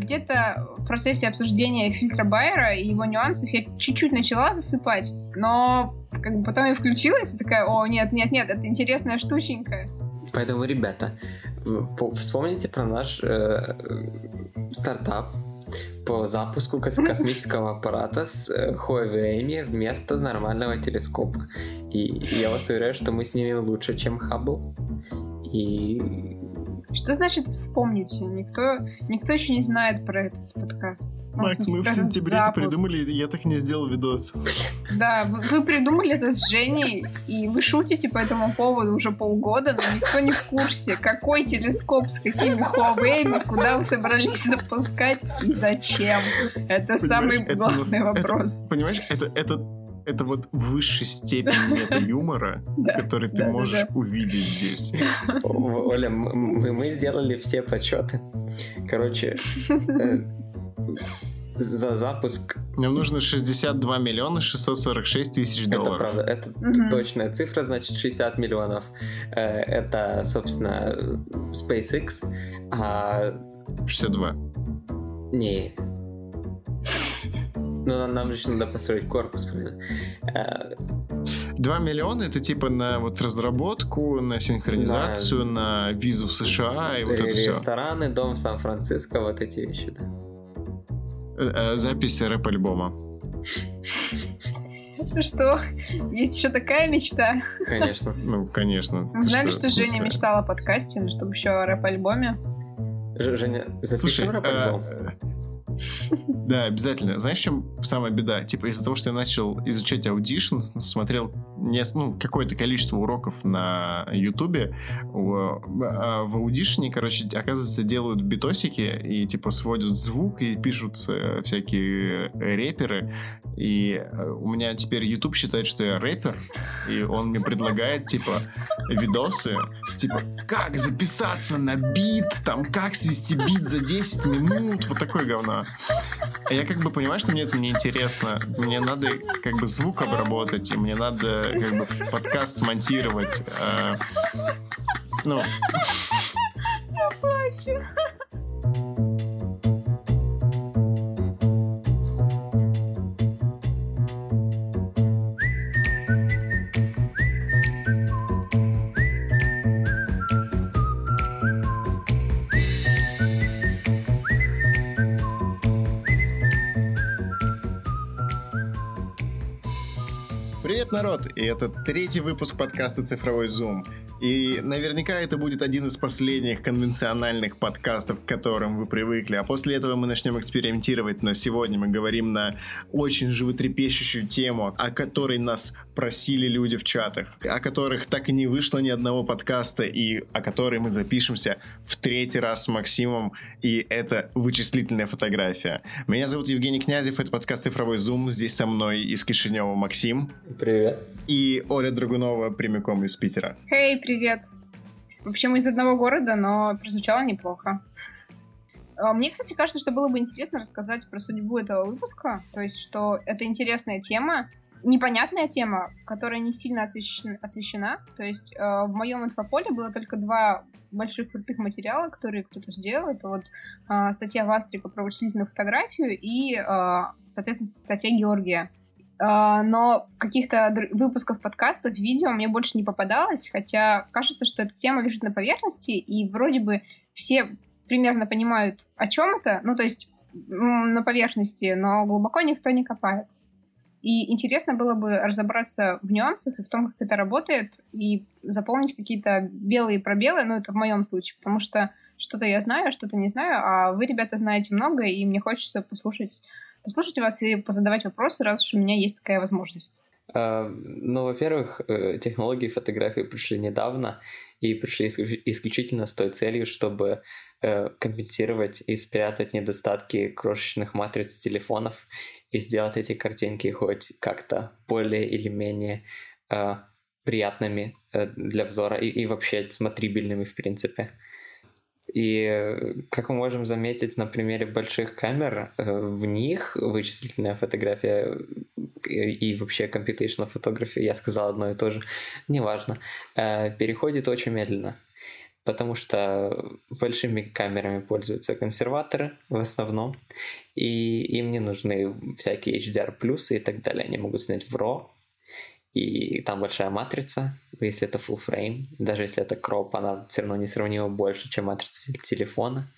где-то в процессе обсуждения фильтра Байера и его нюансов я чуть-чуть начала засыпать, но как бы потом я включилась и такая, о, нет, нет, нет, это интересная штученька. Поэтому, ребята, вспомните про наш э, стартап по запуску космического аппарата с э, Huawei вместо нормального телескопа. И я вас уверяю, что мы снимем лучше, чем Хаббл. И что значит вспомните? Никто, никто еще не знает про этот подкаст. Макс, мы в сентябре это придумали, я так не сделал видос. Да, вы, вы придумали это с Женей, и вы шутите по этому поводу уже полгода, но никто не в курсе, какой телескоп с какими Huawei, куда вы собрались запускать и зачем. Это понимаешь, самый это главный нас, вопрос. Это, понимаешь, это, это это вот высшая степень мета-юмора, который ты можешь увидеть здесь. Оля, мы сделали все подсчеты. Короче, э, за запуск... Нам нужно 62 миллиона 646 тысяч долларов. Это правда, это угу. точная цифра, значит 60 миллионов. Э, это, собственно, SpaceX, а... 62. Не, ну, нам же надо построить корпус, правильно? 2 э, миллиона это типа на вот разработку, на синхронизацию, на, на визу в США и вот это все. Рестораны, дом в Сан-Франциско, вот эти вещи, да. Э, э, запись рэп-альбома. Что? Есть еще такая мечта? Конечно. Ну, конечно. Знали, что, что Женя мечтала о подкасте, но чтобы еще о рэп-альбоме? Женя, запишем рэп-альбом. Да, обязательно. Знаешь, чем самая беда? Типа из-за того, что я начал изучать Audition, смотрел не, ну, какое-то количество уроков на Ютубе, в, а в Audition, короче, оказывается, делают битосики и типа сводят звук и пишут э, всякие рэперы. И э, у меня теперь YouTube считает, что я рэпер, и он мне предлагает типа видосы, типа как записаться на бит, там как свести бит за 10 минут, вот такое говно. А я как бы понимаю, что мне это не интересно. Мне надо как бы звук обработать, и мне надо как бы подкаст смонтировать. А, ну... Я плачу. Народ! И это третий выпуск подкаста «Цифровой зум». И наверняка это будет один из последних конвенциональных подкастов, к которым вы привыкли. А после этого мы начнем экспериментировать. Но сегодня мы говорим на очень животрепещущую тему, о которой нас просили люди в чатах, о которых так и не вышло ни одного подкаста, и о которой мы запишемся в третий раз с Максимом. И это вычислительная фотография. Меня зовут Евгений Князев, это подкаст «Цифровой зум». Здесь со мной из Кишинева Максим. Привет. И Оля Драгунова прямиком из Питера. Hey, привет. Вообще мы из одного города, но прозвучало неплохо. А, мне, кстати, кажется, что было бы интересно рассказать про судьбу этого выпуска. То есть, что это интересная тема, непонятная тема, которая не сильно освещена. То есть, э, в моем инфополе было только два больших крутых материала, которые кто-то сделал. Это вот э, статья Вастрика про вычислительную фотографию и, соответственно, статья Георгия а, но каких-то выпусков подкастов, видео мне больше не попадалось, хотя кажется, что эта тема лежит на поверхности, и вроде бы все примерно понимают, о чем это, ну, то есть на поверхности, но глубоко никто не копает. И интересно было бы разобраться в нюансах и в том, как это работает, и заполнить какие-то белые пробелы, ну, это в моем случае, потому что что-то я знаю, что-то не знаю, а вы, ребята, знаете много, и мне хочется послушать послушать вас и позадавать вопросы, раз уж у меня есть такая возможность. Uh, ну, во-первых, э, технологии фотографии пришли недавно и пришли исключительно с той целью, чтобы uh, компенсировать и спрятать недостатки крошечных матриц телефонов и сделать эти картинки хоть как-то более или менее приятными для взора и, и вообще смотрибельными в принципе. И э, как мы можем заметить на примере больших камер, э, в них вычислительная фотография э, и вообще computational фотография, я сказал одно и то же, неважно, переходит очень медленно. потому что большими камерами пользуются консерваторы в основном, и им не нужны всякие HDR и так далее. Они могут снять в RAW, и там большая матрица, если это full frame, даже если это кроп, она все равно несравнимо больше, чем матрица телефона.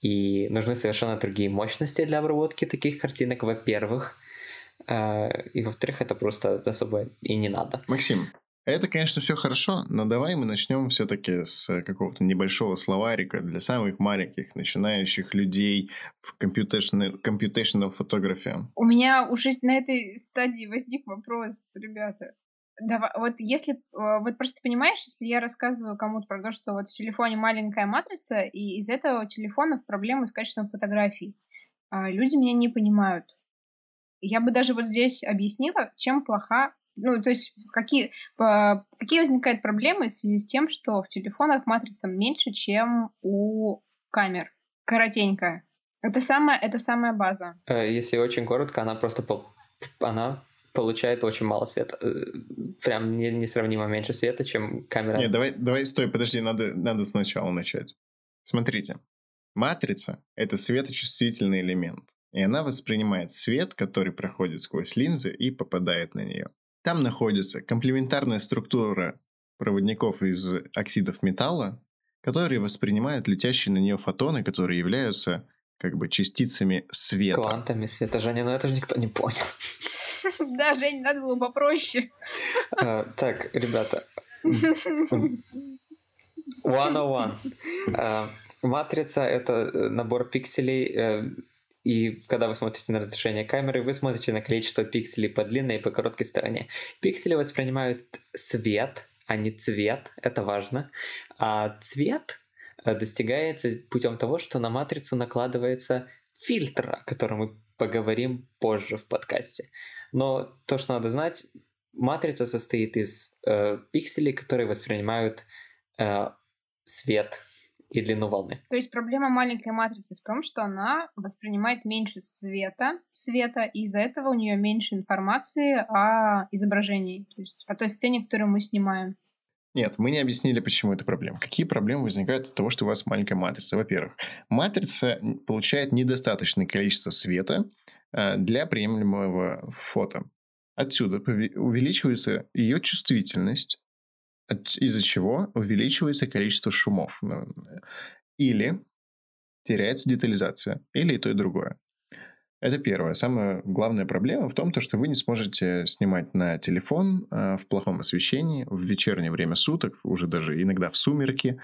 И нужны совершенно другие мощности для обработки таких картинок, во-первых. А, и во-вторых, это просто особо и не надо. Максим, это, конечно, все хорошо, но давай мы начнем все-таки с какого-то небольшого словарика для самых маленьких начинающих людей в computational, computational photography. У меня уже на этой стадии возник вопрос, ребята. Давай, вот если, э, вот просто понимаешь, если я рассказываю кому-то про то, что вот в телефоне маленькая матрица, и из этого телефона проблемы с качеством фотографий, а люди меня не понимают. Я бы даже вот здесь объяснила, чем плоха ну, то есть какие, по, какие возникают проблемы в связи с тем, что в телефонах матрица меньше, чем у камер. Коротенько. Это самая, это самая база. Э, если очень коротко, она просто пол, она получает очень мало света. Э, прям не, несравнимо меньше света, чем камера. Нет, давай, давай, стой, подожди, надо, надо сначала начать. Смотрите, матрица — это светочувствительный элемент. И она воспринимает свет, который проходит сквозь линзы и попадает на нее. Там находится комплементарная структура проводников из оксидов металла, которые воспринимают летящие на нее фотоны, которые являются как бы частицами света. Квантами света, Женя, но это же никто не понял. Да, Жень, надо было попроще. А, так, ребята. One on one. Матрица — это набор пикселей э, и когда вы смотрите на разрешение камеры, вы смотрите на количество пикселей по длинной и по короткой стороне. Пиксели воспринимают свет, а не цвет, это важно. А цвет э, достигается путем того, что на матрицу накладывается фильтр, о котором мы поговорим позже в подкасте. Но то, что надо знать, матрица состоит из э, пикселей, которые воспринимают э, свет и длину волны. То есть проблема маленькой матрицы в том, что она воспринимает меньше света, света, и из-за этого у нее меньше информации о изображении, то есть о той сцене, которую мы снимаем. Нет, мы не объяснили, почему это проблема. Какие проблемы возникают от того, что у вас маленькая матрица? Во-первых, матрица получает недостаточное количество света э, для приемлемого фото. Отсюда увеличивается ее чувствительность, из-за чего увеличивается количество шумов. Или теряется детализация, или и то, и другое. Это первое. Самая главная проблема в том, то, что вы не сможете снимать на телефон э, в плохом освещении, в вечернее время суток, уже даже иногда в сумерки,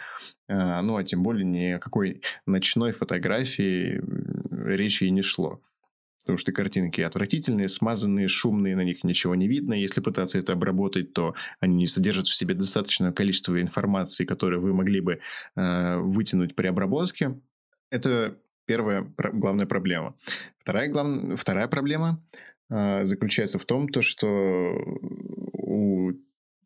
э, ну, а тем более ни о какой ночной фотографии речи и не шло. Потому что картинки отвратительные, смазанные, шумные, на них ничего не видно. Если пытаться это обработать, то они не содержат в себе достаточное количество информации, которую вы могли бы э, вытянуть при обработке. Это первая главная проблема. Вторая, глав... Вторая проблема э, заключается в том, то, что у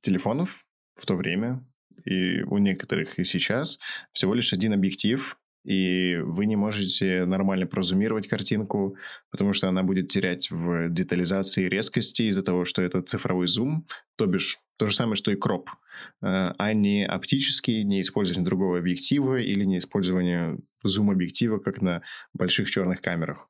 телефонов в то время и у некоторых и сейчас всего лишь один объектив и вы не можете нормально прозумировать картинку, потому что она будет терять в детализации и резкости из-за того, что это цифровой зум, то бишь то же самое, что и кроп, э, а не оптический, не использование другого объектива или не использование зум-объектива, как на больших черных камерах.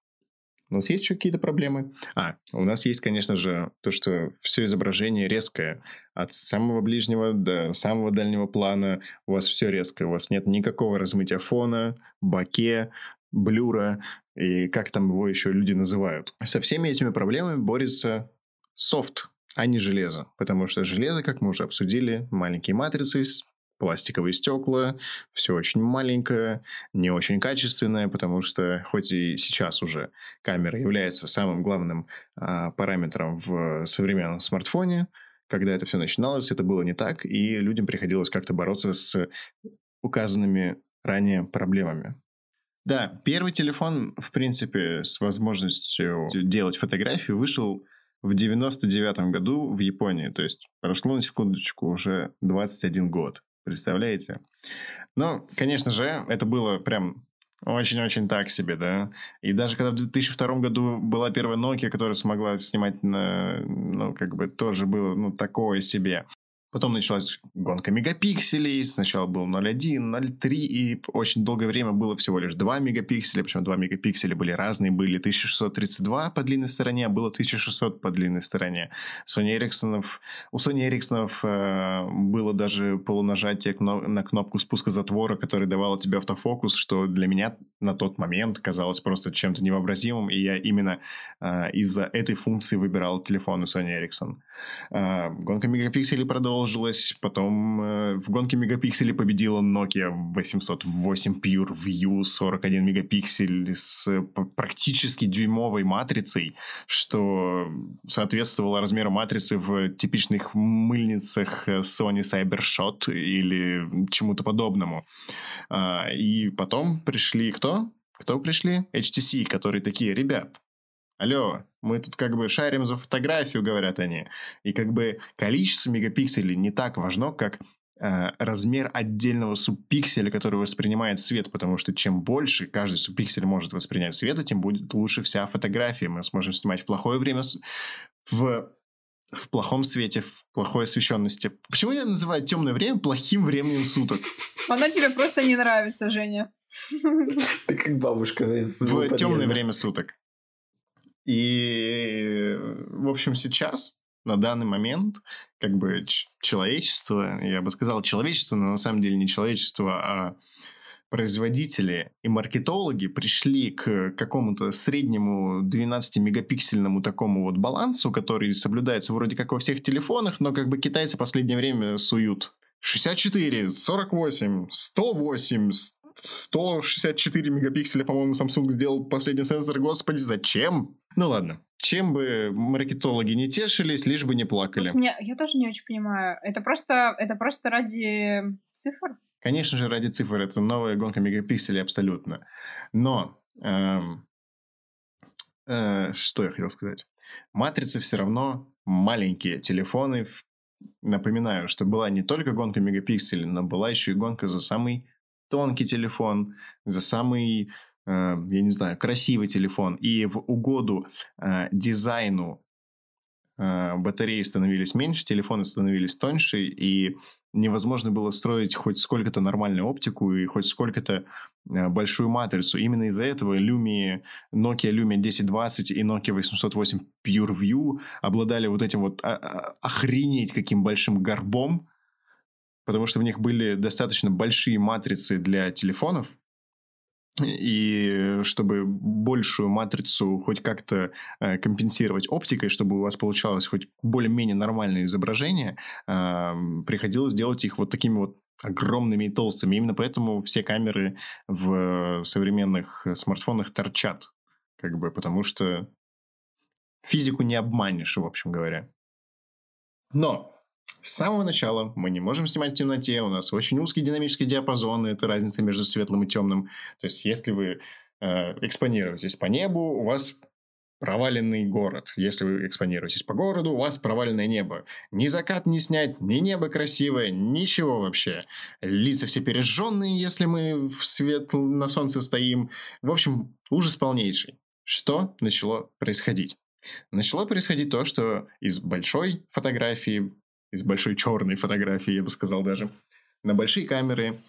У нас есть еще какие-то проблемы? А, у нас есть, конечно же, то, что все изображение резкое. От самого ближнего до самого дальнего плана у вас все резкое. У вас нет никакого размытия фона, боке, блюра и как там его еще люди называют. Со всеми этими проблемами борется софт, а не железо. Потому что железо, как мы уже обсудили, маленькие матрицы пластиковые стекла, все очень маленькое, не очень качественное, потому что хоть и сейчас уже камера является самым главным а, параметром в современном смартфоне, когда это все начиналось, это было не так, и людям приходилось как-то бороться с указанными ранее проблемами. Да, первый телефон, в принципе, с возможностью делать фотографии вышел в 99 году в Японии. То есть прошло на секундочку уже 21 год. Представляете? Ну, конечно же, это было прям очень-очень так себе, да. И даже когда в 2002 году была первая Nokia, которая смогла снимать на, ну, как бы тоже было, ну, такое себе. Потом началась гонка мегапикселей. Сначала был 0.1, 0.3, и очень долгое время было всего лишь 2 мегапикселя. Причем 2 мегапикселя были разные. Были 1632 по длинной стороне, а было 1600 по длинной стороне. Sony Ericsson, у Sony Ericsson э, было даже полунажатие на кнопку спуска затвора, который давал тебе автофокус, что для меня на тот момент казалось просто чем-то невообразимым. И я именно э, из-за этой функции выбирал телефоны Sony Ericsson. Э, гонка мегапикселей продолжилась продолжилась. Потом э, в гонке мегапикселей победила Nokia 808 Pure View 41 мегапиксель с практически дюймовой матрицей, что соответствовало размеру матрицы в типичных мыльницах Sony CyberShot или чему-то подобному. А, и потом пришли кто? Кто пришли? HTC, которые такие, ребят, алло, мы тут как бы шарим за фотографию, говорят они. И как бы количество мегапикселей не так важно, как э, размер отдельного субпикселя, который воспринимает свет, потому что чем больше каждый субпиксель может воспринять света, тем будет лучше вся фотография. Мы сможем снимать в плохое время, в в плохом свете, в плохой освещенности. Почему я называю темное время плохим временем суток? Оно тебе просто не нравится, Женя. Ты как бабушка. В темное время суток. И, в общем, сейчас, на данный момент, как бы человечество, я бы сказал человечество, но на самом деле не человечество, а производители и маркетологи пришли к какому-то среднему 12-мегапиксельному такому вот балансу, который соблюдается вроде как во всех телефонах, но как бы китайцы в последнее время суют 64, 48, 108, 164 мегапикселя, по-моему, Samsung сделал последний сенсор. Господи, зачем? Ну ладно. Чем бы маркетологи не тешились, лишь бы не плакали. Меня, я тоже не очень понимаю. Это просто, это просто ради цифр? Конечно же, ради цифр. Это новая гонка мегапикселей абсолютно. Но эм, э, что я хотел сказать? Матрицы все равно маленькие. Телефоны, напоминаю, что была не только гонка мегапикселей, но была еще и гонка за самый тонкий телефон, за самый, я не знаю, красивый телефон. И в угоду э, дизайну э, батареи становились меньше, телефоны становились тоньше, и невозможно было строить хоть сколько-то нормальную оптику и хоть сколько-то большую матрицу. Именно из-за этого Lumia, Nokia Lumia 1020 и Nokia 808 PureView обладали вот этим вот а, а, охренеть каким большим горбом, потому что в них были достаточно большие матрицы для телефонов, и чтобы большую матрицу хоть как-то э, компенсировать оптикой, чтобы у вас получалось хоть более-менее нормальное изображение, э, приходилось делать их вот такими вот огромными и толстыми. Именно поэтому все камеры в современных смартфонах торчат, как бы, потому что физику не обманешь, в общем говоря. Но с самого начала мы не можем снимать в темноте, у нас очень узкий динамический диапазон, и это разница между светлым и темным. То есть, если вы э, экспонируетесь по небу, у вас проваленный город. Если вы экспонируетесь по городу, у вас проваленное небо. Ни закат не снять, ни небо красивое, ничего вообще. Лица все пережженные, если мы в свет на солнце стоим. В общем, ужас полнейший. Что начало происходить? Начало происходить то, что из большой фотографии из большой черной фотографии, я бы сказал даже, на большие камеры,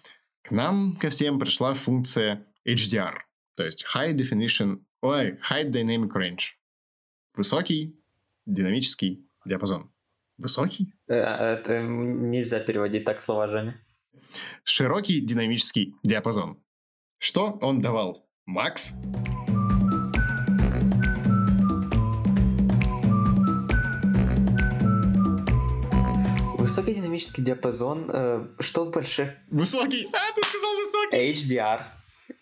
к нам ко всем пришла функция HDR, то есть High Definition, ой, High Dynamic Range. Высокий динамический диапазон. Высокий? Э, это нельзя переводить так слова, Женя. Широкий динамический диапазон. Что он давал? Макс? Высокий динамический диапазон, э, что в больших... Высокий! А, ты сказал высокий! HDR.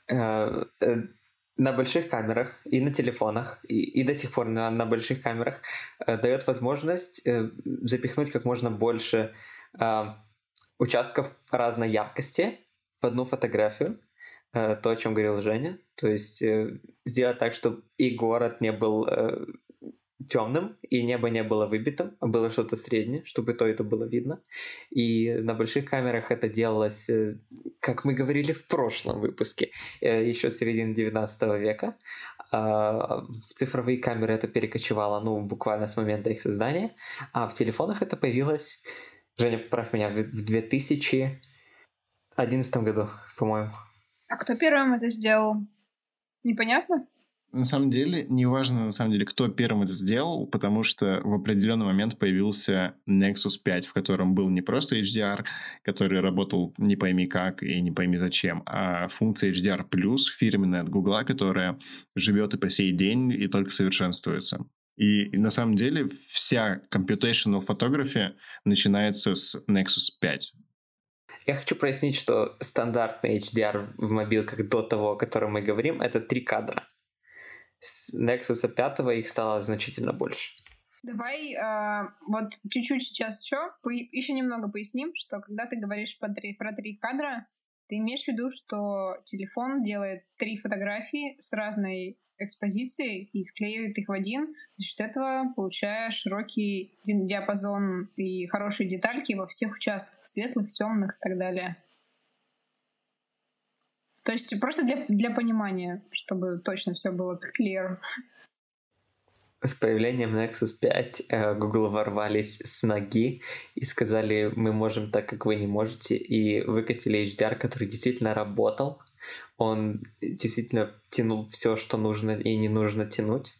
Э, э, на больших камерах и на телефонах, и, и до сих пор на, на больших камерах э, дает возможность э, запихнуть как можно больше э, участков разной яркости в одну фотографию. Э, то, о чем говорил Женя. То есть э, сделать так, чтобы и город не был э, темным, и небо не было выбитым, а было что-то среднее, чтобы то это было видно. И на больших камерах это делалось, э, как мы говорили в прошлом выпуске, э, еще середины 19 века. А, в цифровые камеры это перекочевало, ну, буквально с момента их создания, а в телефонах это появилось Женя, поправь меня, в 2011 году, по-моему. А кто первым это сделал? Непонятно? На самом деле, неважно, на самом деле, кто первым это сделал, потому что в определенный момент появился Nexus 5, в котором был не просто HDR, который работал не пойми как и не пойми зачем, а функция HDR+, фирменная от Гугла, которая живет и по сей день, и только совершенствуется. И на самом деле вся computational photography начинается с Nexus 5. Я хочу прояснить, что стандартный HDR в мобилках до того, о котором мы говорим, это три кадра. С Nexus 5 их стало значительно больше. Давай э, вот чуть-чуть сейчас еще, еще немного поясним, что когда ты говоришь про три, про три кадра, ты имеешь в виду, что телефон делает три фотографии с разной экспозицией и склеивает их в один. За счет этого получая широкий диапазон и хорошие детальки во всех участках, светлых, темных и так далее. То есть просто для, для понимания, чтобы точно все было clear. С появлением Nexus 5 э, Google ворвались с ноги и сказали, мы можем так, как вы не можете, и выкатили HDR, который действительно работал. Он действительно тянул все, что нужно и не нужно тянуть.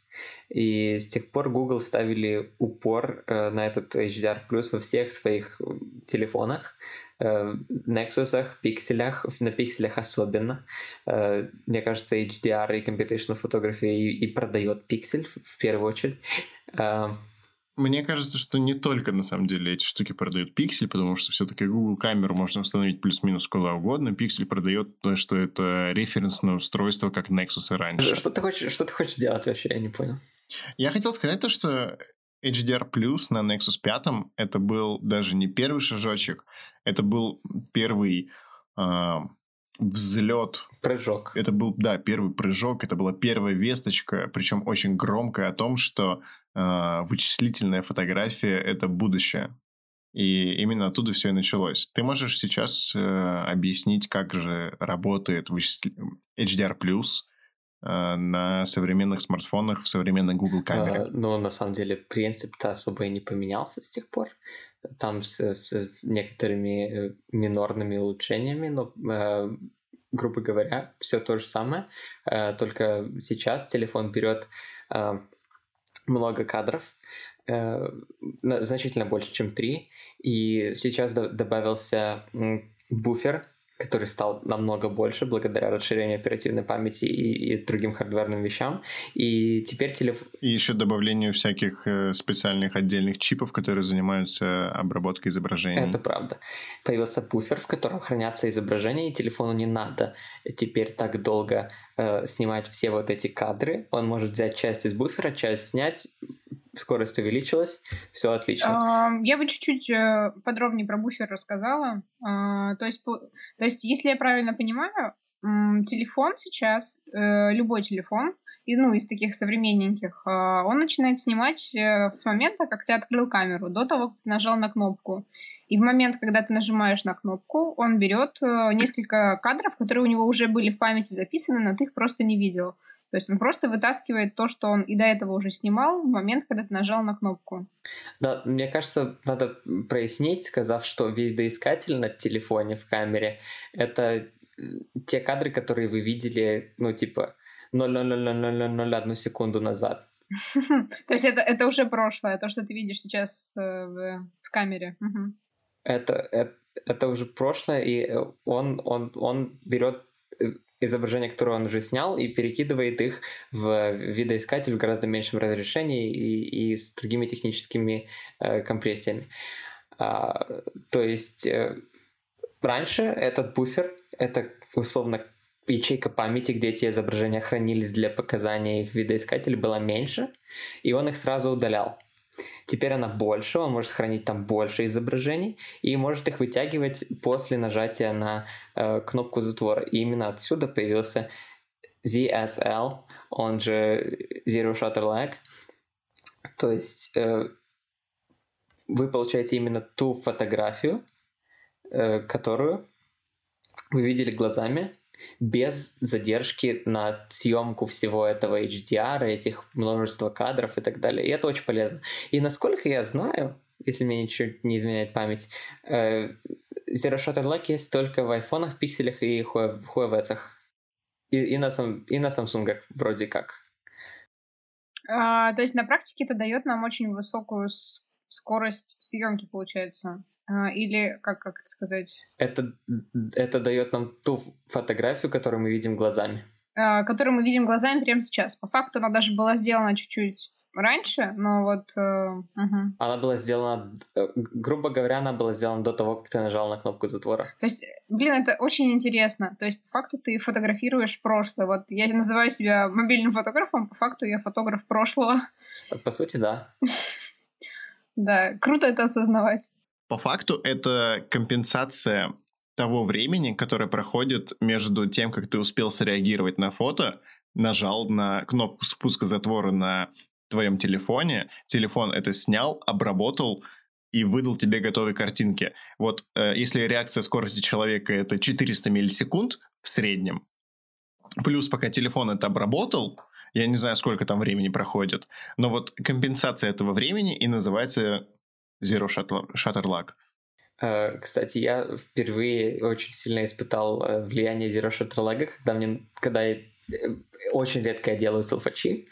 И с тех пор Google ставили упор э, на этот HDR Plus во всех своих телефонах, э, Nexus, пикселях, на пикселях особенно. Э, мне кажется, HDR и Computational Photography и, и продает пиксель в, в первую очередь. Э, мне кажется, что не только на самом деле эти штуки продают пиксель, потому что все-таки Google камеру можно установить плюс-минус куда угодно. Пиксель продает то, что это референсное устройство, как Nexus и раньше. Что ты хочешь, что ты хочешь делать вообще? Я не понял. Я хотел сказать то, что HDR Plus на Nexus 5 это был даже не первый шажочек, это был первый э, взлет. Прыжок. Это был, да, первый прыжок, это была первая весточка, причем очень громкая о том, что э, вычислительная фотография это будущее. И именно оттуда все и началось. Ты можешь сейчас э, объяснить, как же работает вычисл... HDR Plus на современных смартфонах, в современной Google камере. А, но на самом деле принцип-то особо и не поменялся с тех пор. Там с, с некоторыми э, минорными улучшениями, но э, грубо говоря, все то же самое, только сейчас телефон берет много кадров, значительно больше, чем три, и сейчас добавился буфер который стал намного больше благодаря расширению оперативной памяти и, и другим хардверным вещам. И теперь телефон... И еще добавлению всяких э, специальных отдельных чипов, которые занимаются обработкой изображений. Это правда. Появился буфер, в котором хранятся изображения, и телефону не надо теперь так долго э, снимать все вот эти кадры. Он может взять часть из буфера, часть снять, скорость увеличилась, все отлично. Я бы чуть-чуть э, подробнее про буфер рассказала. А, то есть, то есть, если я правильно понимаю, телефон сейчас, э, любой телефон, ну, из таких современненьких, а, он начинает снимать э, с момента, как ты открыл камеру, до того, как ты нажал на кнопку. И в момент, когда ты нажимаешь на кнопку, он берет несколько кадров, которые у него уже были в памяти записаны, но ты их просто не видел. То есть он просто вытаскивает то, что он и до этого уже снимал, в момент, когда ты нажал на кнопку. Да, мне кажется, надо прояснить, сказав, что видоискатель на телефоне в камере — это те кадры, которые вы видели, ну, типа, 0,00001 секунду назад. То есть это, это уже прошлое, то, что ты видишь сейчас э, в, в камере. Это, это, это уже прошлое, и он, он, он берет э, изображения, которые он уже снял, и перекидывает их в видоискатель в гораздо меньшем разрешении и, и с другими техническими э, компрессиями. А, то есть э, раньше этот буфер, это условно ячейка памяти, где эти изображения хранились для показания их видоискателя, была меньше, и он их сразу удалял. Теперь она больше, он может хранить там больше изображений и может их вытягивать после нажатия на э, кнопку затвора. И именно отсюда появился ZSL, он же Zero Shutter Lag. То есть э, вы получаете именно ту фотографию, э, которую вы видели глазами, без задержки на съемку всего этого HDR, этих множества кадров и так далее. И это очень полезно. И насколько я знаю, если мне ничего не изменяет память. Э, Zero Shutter Lock есть только в айфонах, пикселях и Huawei. И, и, на, сам, и на Samsung вроде как. А, то есть на практике это дает нам очень высокую скорость съемки, получается. А, или как, как это сказать? Это, это дает нам ту фотографию, которую мы видим глазами. А, которую мы видим глазами прямо сейчас. По факту она даже была сделана чуть-чуть раньше, но вот... Э, угу. Она была сделана, э, грубо говоря, она была сделана до того, как ты нажал на кнопку затвора. То есть, блин, это очень интересно. То есть, по факту ты фотографируешь прошлое. Вот я называю себя мобильным фотографом, по факту я фотограф прошлого. По сути, да. Да, круто это осознавать. По факту это компенсация того времени, которое проходит между тем, как ты успел среагировать на фото, нажал на кнопку спуска затвора на твоем телефоне, телефон это снял, обработал и выдал тебе готовые картинки. Вот э, если реакция скорости человека это 400 миллисекунд в среднем, плюс пока телефон это обработал, я не знаю, сколько там времени проходит, но вот компенсация этого времени и называется Zero Shutter Lag. Э, кстати, я впервые очень сильно испытал э, влияние Zero Shutter Lag, когда, мне, когда я очень редко я делаю селфачи,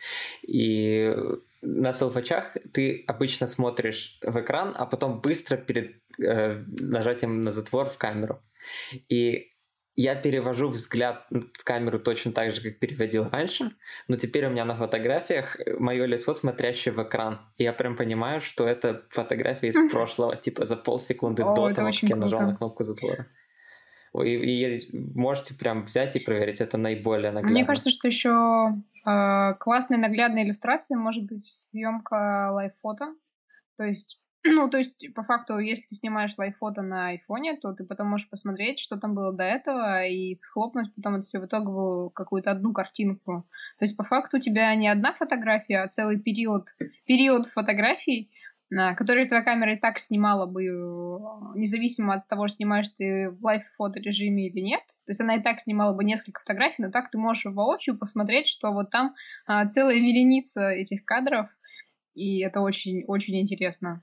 и на селфачах ты обычно смотришь в экран, а потом быстро перед э, нажатием на затвор в камеру. И я перевожу взгляд в камеру точно так же, как переводил раньше, но теперь у меня на фотографиях мое лицо, смотрящее в экран. И я прям понимаю, что это фотография из прошлого, типа за полсекунды до того, как я нажал на кнопку затвора. И, и можете прям взять и проверить, это наиболее наглядно. Мне кажется, что еще э, классной наглядной иллюстрацией может быть съемка лайф-фото. То есть, ну, то есть, по факту, если ты снимаешь лайф-фото на айфоне, то ты потом можешь посмотреть, что там было до этого, и схлопнуть потом это все в итоговую какую-то одну картинку. То есть, по факту, у тебя не одна фотография, а целый период, период фотографий, которые твоя камера и так снимала бы, э, независимо от того, снимаешь ты в лайв-фото режиме или нет. То есть она и так снимала бы несколько фотографий, но так ты можешь воочию посмотреть, что вот там а, целая вереница этих кадров, и это очень-очень интересно.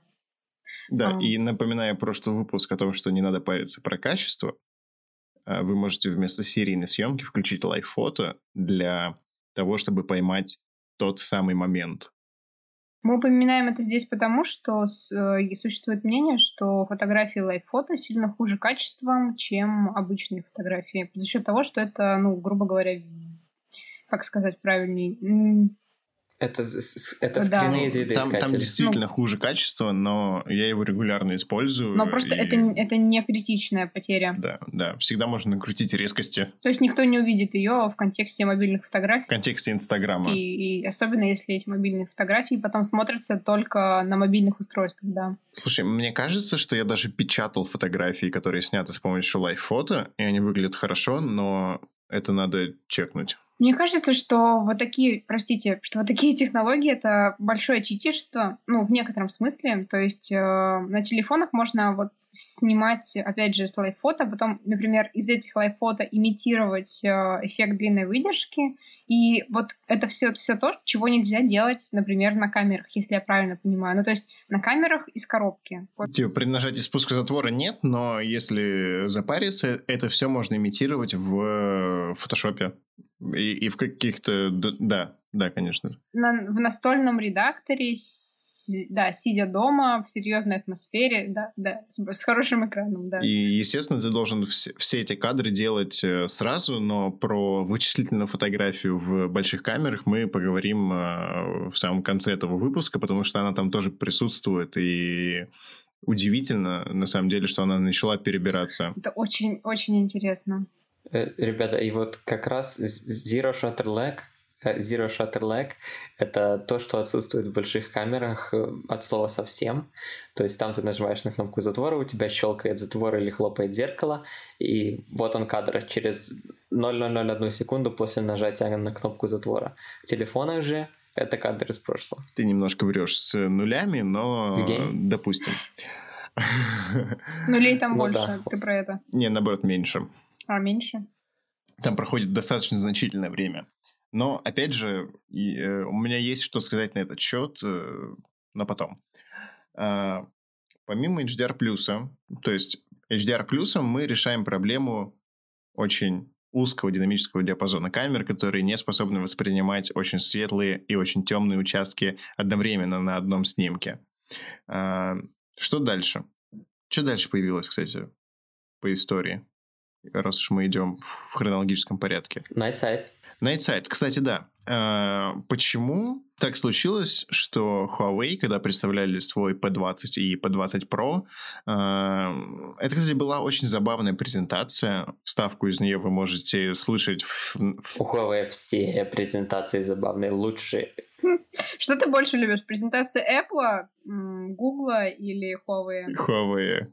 Да, а... и напоминая прошлый выпуск о том, что не надо париться про качество, а, вы можете вместо серийной съемки включить лайв-фото для того, чтобы поймать тот самый момент, мы упоминаем это здесь потому, что э, существует мнение, что фотографии лайф-фото сильно хуже качеством, чем обычные фотографии. За счет того, что это, ну, грубо говоря, как сказать правильнее, это, это скрины да. там, там действительно ну, хуже качество, но я его регулярно использую. Но просто и... это, это не критичная потеря. Да, да. Всегда можно накрутить резкости. То есть никто не увидит ее в контексте мобильных фотографий. В контексте Инстаграма. И, и особенно если эти мобильные фотографии потом смотрятся только на мобильных устройствах, да. Слушай, мне кажется, что я даже печатал фотографии, которые сняты с помощью лайф-фото, и они выглядят хорошо, но это надо чекнуть. Мне кажется, что вот такие, простите, что вот такие технологии это большое читишество, ну, в некотором смысле. То есть э, на телефонах можно вот снимать, опять же, с лайф-фото, потом, например, из этих лайф-фото имитировать э, эффект длинной выдержки. И вот это все, все то, чего нельзя делать, например, на камерах, если я правильно понимаю. Ну, то есть на камерах из коробки. Вот. Типа при нажатии спуска затвора нет, но если запариться, это все можно имитировать в фотошопе. И, и в каких-то... Да, да, конечно. На, в настольном редакторе, да, сидя дома, в серьезной атмосфере, да, да, с, с хорошим экраном, да. И, естественно, ты должен все, все эти кадры делать э, сразу, но про вычислительную фотографию в больших камерах мы поговорим э, в самом конце этого выпуска, потому что она там тоже присутствует, и удивительно, на самом деле, что она начала перебираться. Это очень-очень интересно. Э, ребята, и вот как раз Zero Shutter Lag, Zero Shutter Lag — это то, что отсутствует в больших камерах э, от слова совсем. То есть там ты нажимаешь на кнопку затвора, у тебя щелкает затвор или хлопает зеркало, и вот он кадр через 0,001 секунду после нажатия на кнопку затвора. В телефонах же это кадр из прошлого. Ты немножко врешь с нулями, но Гений. допустим. Нулей там ну, больше, да. ты про это. Не, наоборот, меньше. А меньше? Там проходит достаточно значительное время. Но, опять же, э, у меня есть что сказать на этот счет, э, но потом. Э, помимо HDR+, то есть HDR+, мы решаем проблему очень узкого динамического диапазона камер, которые не способны воспринимать очень светлые и очень темные участки одновременно на одном снимке. А, что дальше? Что дальше появилось, кстати, по истории? Раз уж мы идем в хронологическом порядке. Night Sight. Night Sight. Кстати, да. А, почему так случилось, что Huawei, когда представляли свой P20 и P20 Pro, а, это, кстати, была очень забавная презентация. Вставку из нее вы можете слышать. В... У Huawei все презентации забавные, лучшие. Что ты больше любишь? Презентация Apple, Google или Huawei? Huawei.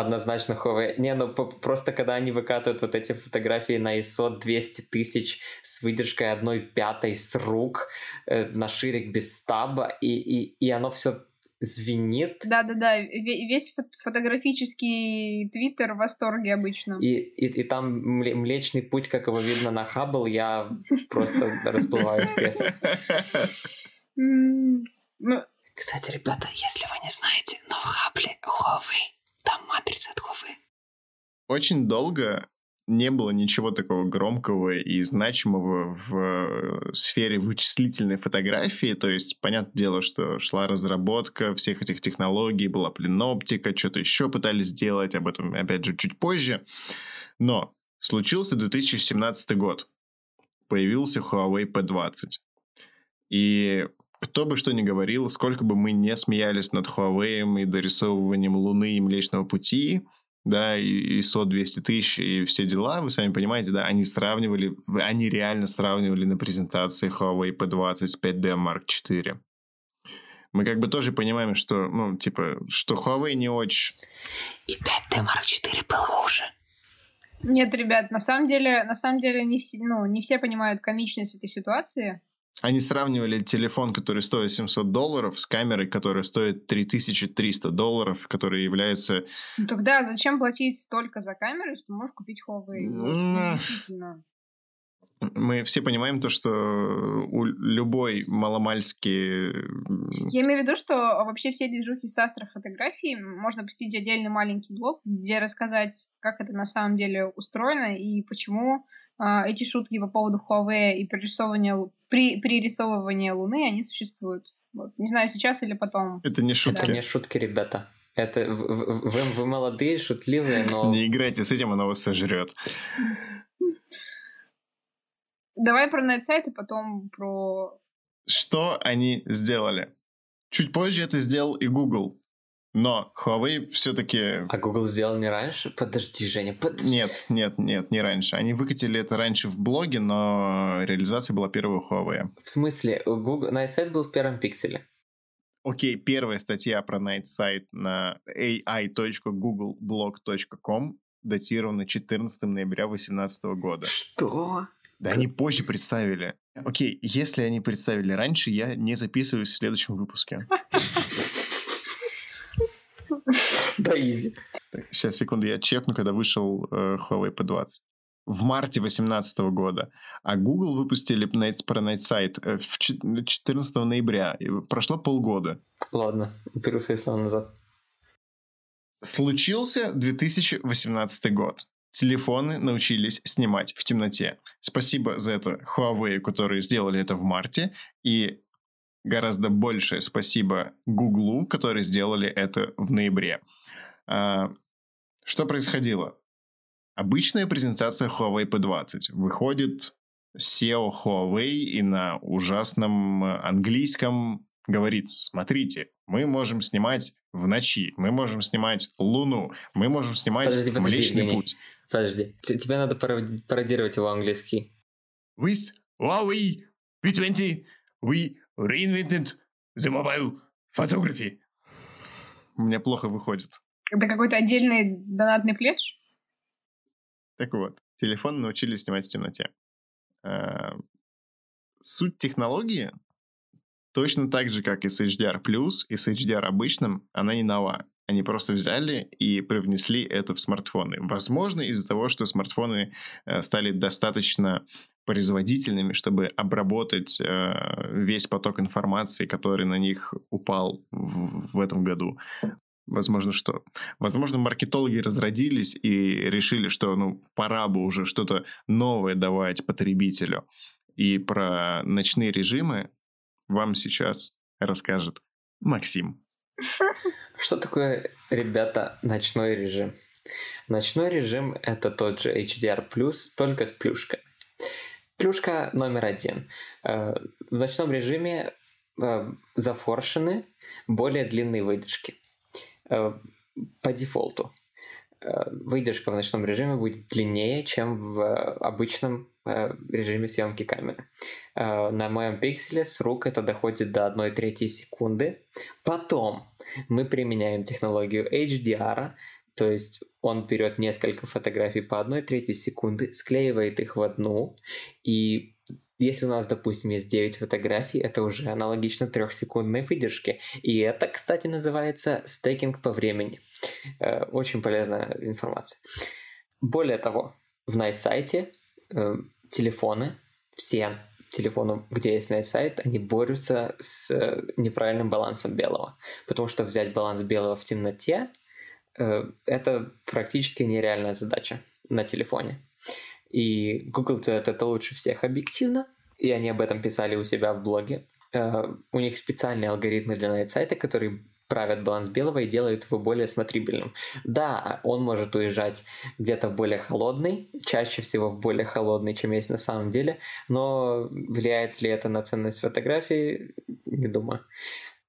Однозначно Huawei. Не, ну просто когда они выкатывают вот эти фотографии на ISO 200 тысяч с выдержкой одной пятой с рук э, на ширик без стаба, и, и, и оно все звенит. Да-да-да, весь фотографический твиттер в восторге обычно. И, и, и там Млечный Путь, как его видно на Хаббл, я просто расплываюсь в кресле. Ну, Кстати, ребята, если вы не знаете, но в Хаббле Huawei там матрица от Huawei. Очень долго не было ничего такого громкого и значимого в э, сфере вычислительной фотографии. То есть, понятное дело, что шла разработка всех этих технологий, была пленоптика, что-то еще пытались сделать, об этом, опять же, чуть позже. Но случился 2017 год. Появился Huawei P20. И кто бы что ни говорил, сколько бы мы не смеялись над Huawei и дорисовыванием Луны и Млечного Пути, да, и ISO 200 тысяч и все дела, вы сами понимаете, да, они сравнивали, они реально сравнивали на презентации Huawei P20 5D Mark IV. Мы как бы тоже понимаем, что, ну, типа, что Huawei не очень. И 5D Mark IV был хуже. Нет, ребят, на самом деле, на самом деле не все, ну, не все понимают комичность этой ситуации. Они сравнивали телефон, который стоит 700 долларов, с камерой, которая стоит 3300 долларов, которая является... Ну, тогда зачем платить столько за камеру, если ты можешь купить Huawei? Ну, действительно. Мы все понимаем то, что у любой маломальский... Я имею в виду, что вообще все движухи с астрофотографией можно посетить отдельный маленький блог, где рассказать, как это на самом деле устроено и почему эти шутки по поводу Huawei и пририсовывания, при, пририсовывания Луны, они существуют. Вот. Не знаю, сейчас или потом. Это не шутки. Это не шутки, ребята. Это вы, вы, вы молодые, шутливые, но... Не играйте с этим, оно вас сожрет. Давай про Nightside и потом про... Что они сделали? Чуть позже это сделал и Google. Но Huawei все-таки... А Google сделал не раньше? Подожди, Женя, подожди. Нет, нет, нет, не раньше. Они выкатили это раньше в блоге, но реализация была первого Huawei. В смысле? Google... Nightside был в первом пикселе? Окей, первая статья про Nightside на ai.googleblog.com датирована 14 ноября 2018 года. Что? Да они позже представили. Окей, если они представили раньше, я не записываюсь в следующем выпуске. Да, изи. Сейчас, секунду, я чекну, когда вышел э, Huawei P20. В марте 2018 года. А Google выпустили про Night Sight в 14 ноября. Прошло полгода. Ладно, беру свои слова назад. Случился 2018 год. Телефоны научились снимать в темноте. Спасибо за это Huawei, которые сделали это в марте. И гораздо большее спасибо Гуглу, которые сделали это в ноябре. А, что происходило? Обычная презентация Huawei P20. Выходит SEO Huawei и на ужасном английском говорит, смотрите, мы можем снимать в ночи, мы можем снимать Луну, мы можем снимать подожди, подожди, Млечный не, Путь. Подожди, тебе надо пародировать его английский. With Huawei P20 we reinvented the mobile photography. У меня плохо выходит. Это какой-то отдельный донатный пледж? Так вот, телефон научились снимать в темноте. А, суть технологии точно так же, как и с HDR+, и с HDR обычным, она не нова. Они просто взяли и привнесли это в смартфоны. Возможно, из-за того, что смартфоны э, стали достаточно производительными, чтобы обработать э, весь поток информации, который на них упал в этом году. Возможно, что? Возможно, маркетологи разродились и решили, что ну, пора бы уже что-то новое давать потребителю. И про ночные режимы вам сейчас расскажет Максим. Что такое, ребята, ночной режим? Ночной режим — это тот же HDR+, только с плюшкой. Плюшка номер один. Э, в ночном режиме э, зафоршены более длинные выдержки. Э, по дефолту. Выдержка в ночном режиме будет длиннее, чем в обычном режиме съемки камеры. На моем пикселе с рук это доходит до 1 трети секунды. Потом мы применяем технологию HDR, то есть он берет несколько фотографий по одной трети секунды, склеивает их в одну, и если у нас, допустим, есть 9 фотографий, это уже аналогично трехсекундной выдержке. И это, кстати, называется стейкинг по времени. Э, очень полезная информация. Более того, в Night э, телефоны, все телефоны, где есть Night Sight, они борются с э, неправильным балансом белого. Потому что взять баланс белого в темноте это практически нереальная задача на телефоне. И Google делает это лучше всех объективно, и они об этом писали у себя в блоге. Э, у них специальные алгоритмы для найт-сайта, которые правят баланс белого и делают его более смотрибельным. Да, он может уезжать где-то в более холодный, чаще всего в более холодный, чем есть на самом деле, но влияет ли это на ценность фотографии, не думаю.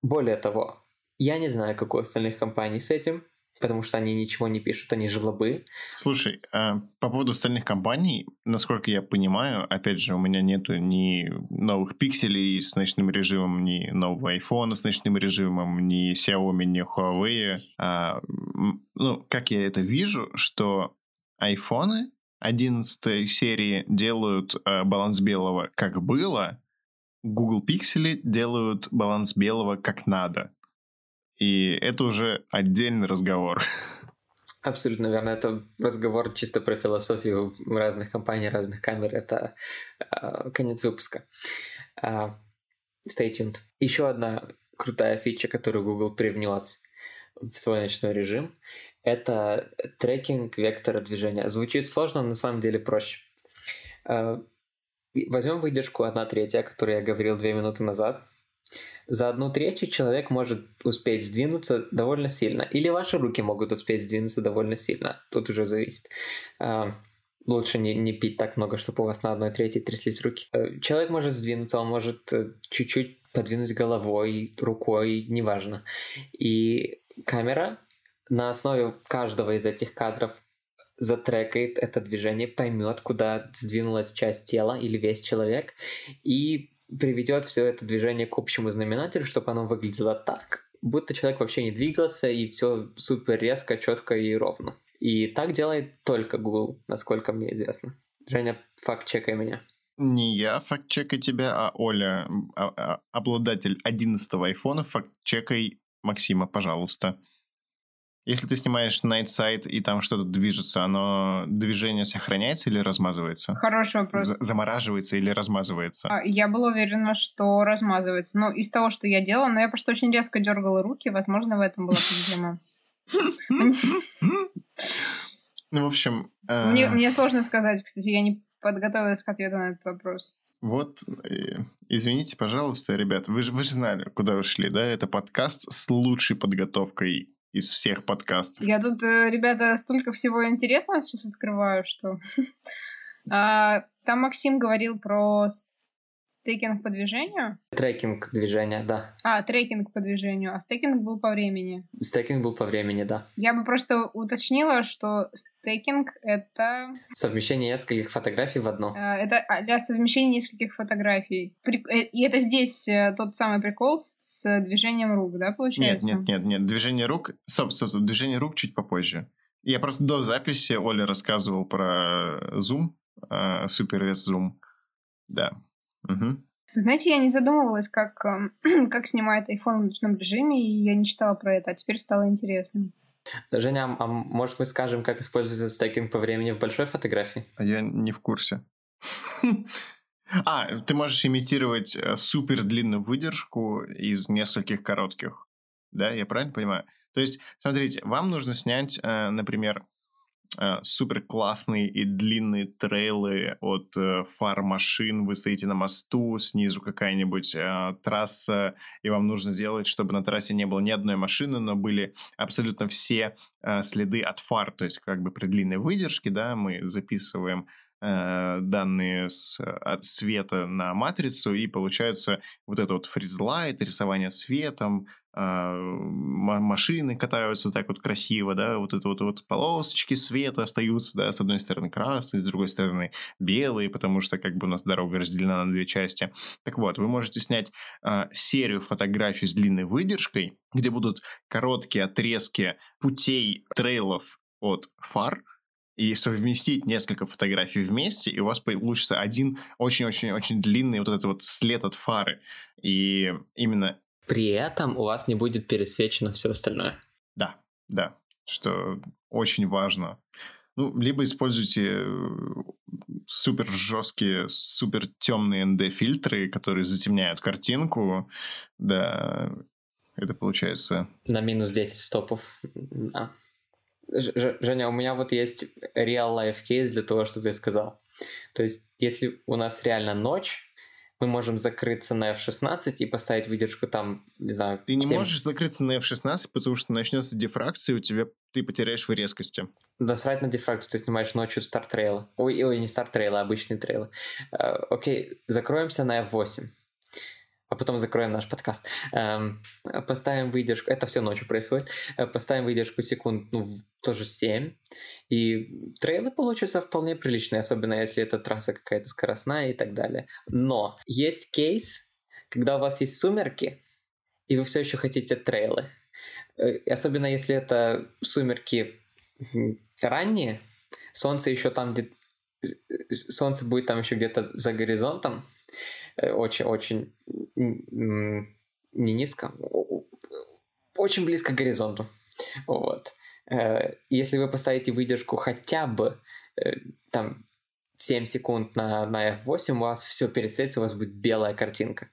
Более того, я не знаю, как у остальных компаний с этим, потому что они ничего не пишут, они жлобы. Слушай, а по поводу остальных компаний, насколько я понимаю, опять же, у меня нету ни новых пикселей с ночным режимом, ни нового iPhone с ночным режимом, ни Xiaomi, ни Huawei. А, ну, как я это вижу, что айфоны 11 серии делают а, баланс белого как было, Google Pixel делают баланс белого как надо. И это уже отдельный разговор. Абсолютно верно. Это разговор чисто про философию разных компаний, разных камер. Это э, конец выпуска. Э, stay tuned. Еще одна крутая фича, которую Google привнес в свой ночной режим, это трекинг вектора движения. Звучит сложно, но на самом деле проще. Э, возьмем выдержку 1 третья, о которой я говорил две минуты назад за одну третью человек может успеть сдвинуться довольно сильно. Или ваши руки могут успеть сдвинуться довольно сильно. Тут уже зависит. А, лучше не, не пить так много, чтобы у вас на одной третьей тряслись руки. Э, человек может сдвинуться, он может э, чуть-чуть подвинуть головой, рукой, неважно. И камера на основе каждого из этих кадров затрекает это движение, поймет, куда сдвинулась часть тела или весь человек, и приведет все это движение к общему знаменателю, чтобы оно выглядело так, будто человек вообще не двигался, и все супер резко, четко и ровно. И так делает только Google, насколько мне известно. Женя, факт-чекай меня. Не я факт-чекай тебя, а Оля, а, а, обладатель 11-го айфона, факт-чекай Максима, пожалуйста. Если ты снимаешь Night Sight и там что-то движется, оно движение сохраняется или размазывается? Хороший вопрос. За- замораживается или размазывается? А, я была уверена, что размазывается. Ну, из того, что я делала, но я просто очень резко дергала руки, возможно, в этом была проблема. Ну, в общем... Э, мне, мне сложно сказать, кстати, я не подготовилась к ответу на этот вопрос. Вот, э, извините, пожалуйста, ребят, вы же, вы же знали, куда вы шли, да? Это подкаст с лучшей подготовкой из всех подкастов. Я тут, э, ребята, столько всего интересного сейчас открываю, что... А, там Максим говорил про Stacking по движению? Трекинг движения, да. А, трекинг по движению. А stacking был по времени? Stacking был по времени, да. Я бы просто уточнила, что stacking — это... Совмещение нескольких фотографий в одно. А, это а, для совмещения нескольких фотографий. Э, и это здесь э, тот самый прикол с движением рук, да, получается? Нет, нет, нет, нет. Движение рук... Собственно, движение рук чуть попозже. Я просто до записи Оля рассказывал про Zoom, э, Super Zoom. Да. Угу. Знаете, я не задумывалась, как, эм, как снимает iPhone в ночном режиме, и я не читала про это, а теперь стало интересно. Женя, а может мы скажем, как используется стекинг по времени в большой фотографии? А я не в курсе. А, ты можешь имитировать э, супер длинную выдержку из нескольких коротких. Да, я правильно понимаю? То есть, смотрите, вам нужно снять, э, например, супер классные и длинные трейлы от э, фар машин. Вы стоите на мосту, снизу какая-нибудь э, трасса, и вам нужно сделать, чтобы на трассе не было ни одной машины, но были абсолютно все э, следы от фар. То есть, как бы при длинной выдержке, да, мы записываем э, данные с, от света на матрицу, и получается вот это вот фризлайт, рисование светом, э, машины катаются так вот красиво, да, вот это вот, вот полосочки света остаются, да, с одной стороны красные, с другой стороны белые, потому что как бы у нас дорога разделена на две части. Так вот, вы можете снять э, серию фотографий с длинной выдержкой, где будут короткие отрезки путей трейлов от фар, и совместить несколько фотографий вместе, и у вас получится один очень-очень-очень длинный вот этот вот след от фары. И именно... При этом у вас не будет пересвечено все остальное. Да, да, что очень важно. Ну, либо используйте э, супер жесткие, супер темные ND-фильтры, которые затемняют картинку. Да, это получается... На минус 10 стопов. Да. Женя, у меня вот есть real life кейс для того, что ты сказал. То есть, если у нас реально ночь, мы можем закрыться на F16 и поставить выдержку там, не знаю... Ты не 7... можешь закрыться на F16, потому что начнется дифракция, и у тебя ты потеряешь в резкости. Да срать на дифракцию, ты снимаешь ночью star trail. Ой, ой, не star trail, а обычный trail. Uh, окей, закроемся на F8 а потом закроем наш подкаст. Эм, поставим выдержку, это все ночью происходит, э, поставим выдержку секунд, ну, тоже 7, и trail ы получатся вполне приличные, особенно если это трасса какая-то скоростная и так далее. Но есть кейс, когда у вас есть сумерки, и вы все еще хотите трейлы. Э, особенно если это сумерки ранние, солнце еще там где солнце будет там еще где-то за горизонтом, очень-очень э, не низко, очень близко к горизонту. Вот. Э, если вы поставите выдержку хотя бы э, там 7 секунд на, на F8, у вас все пересадится, у вас будет белая картинка.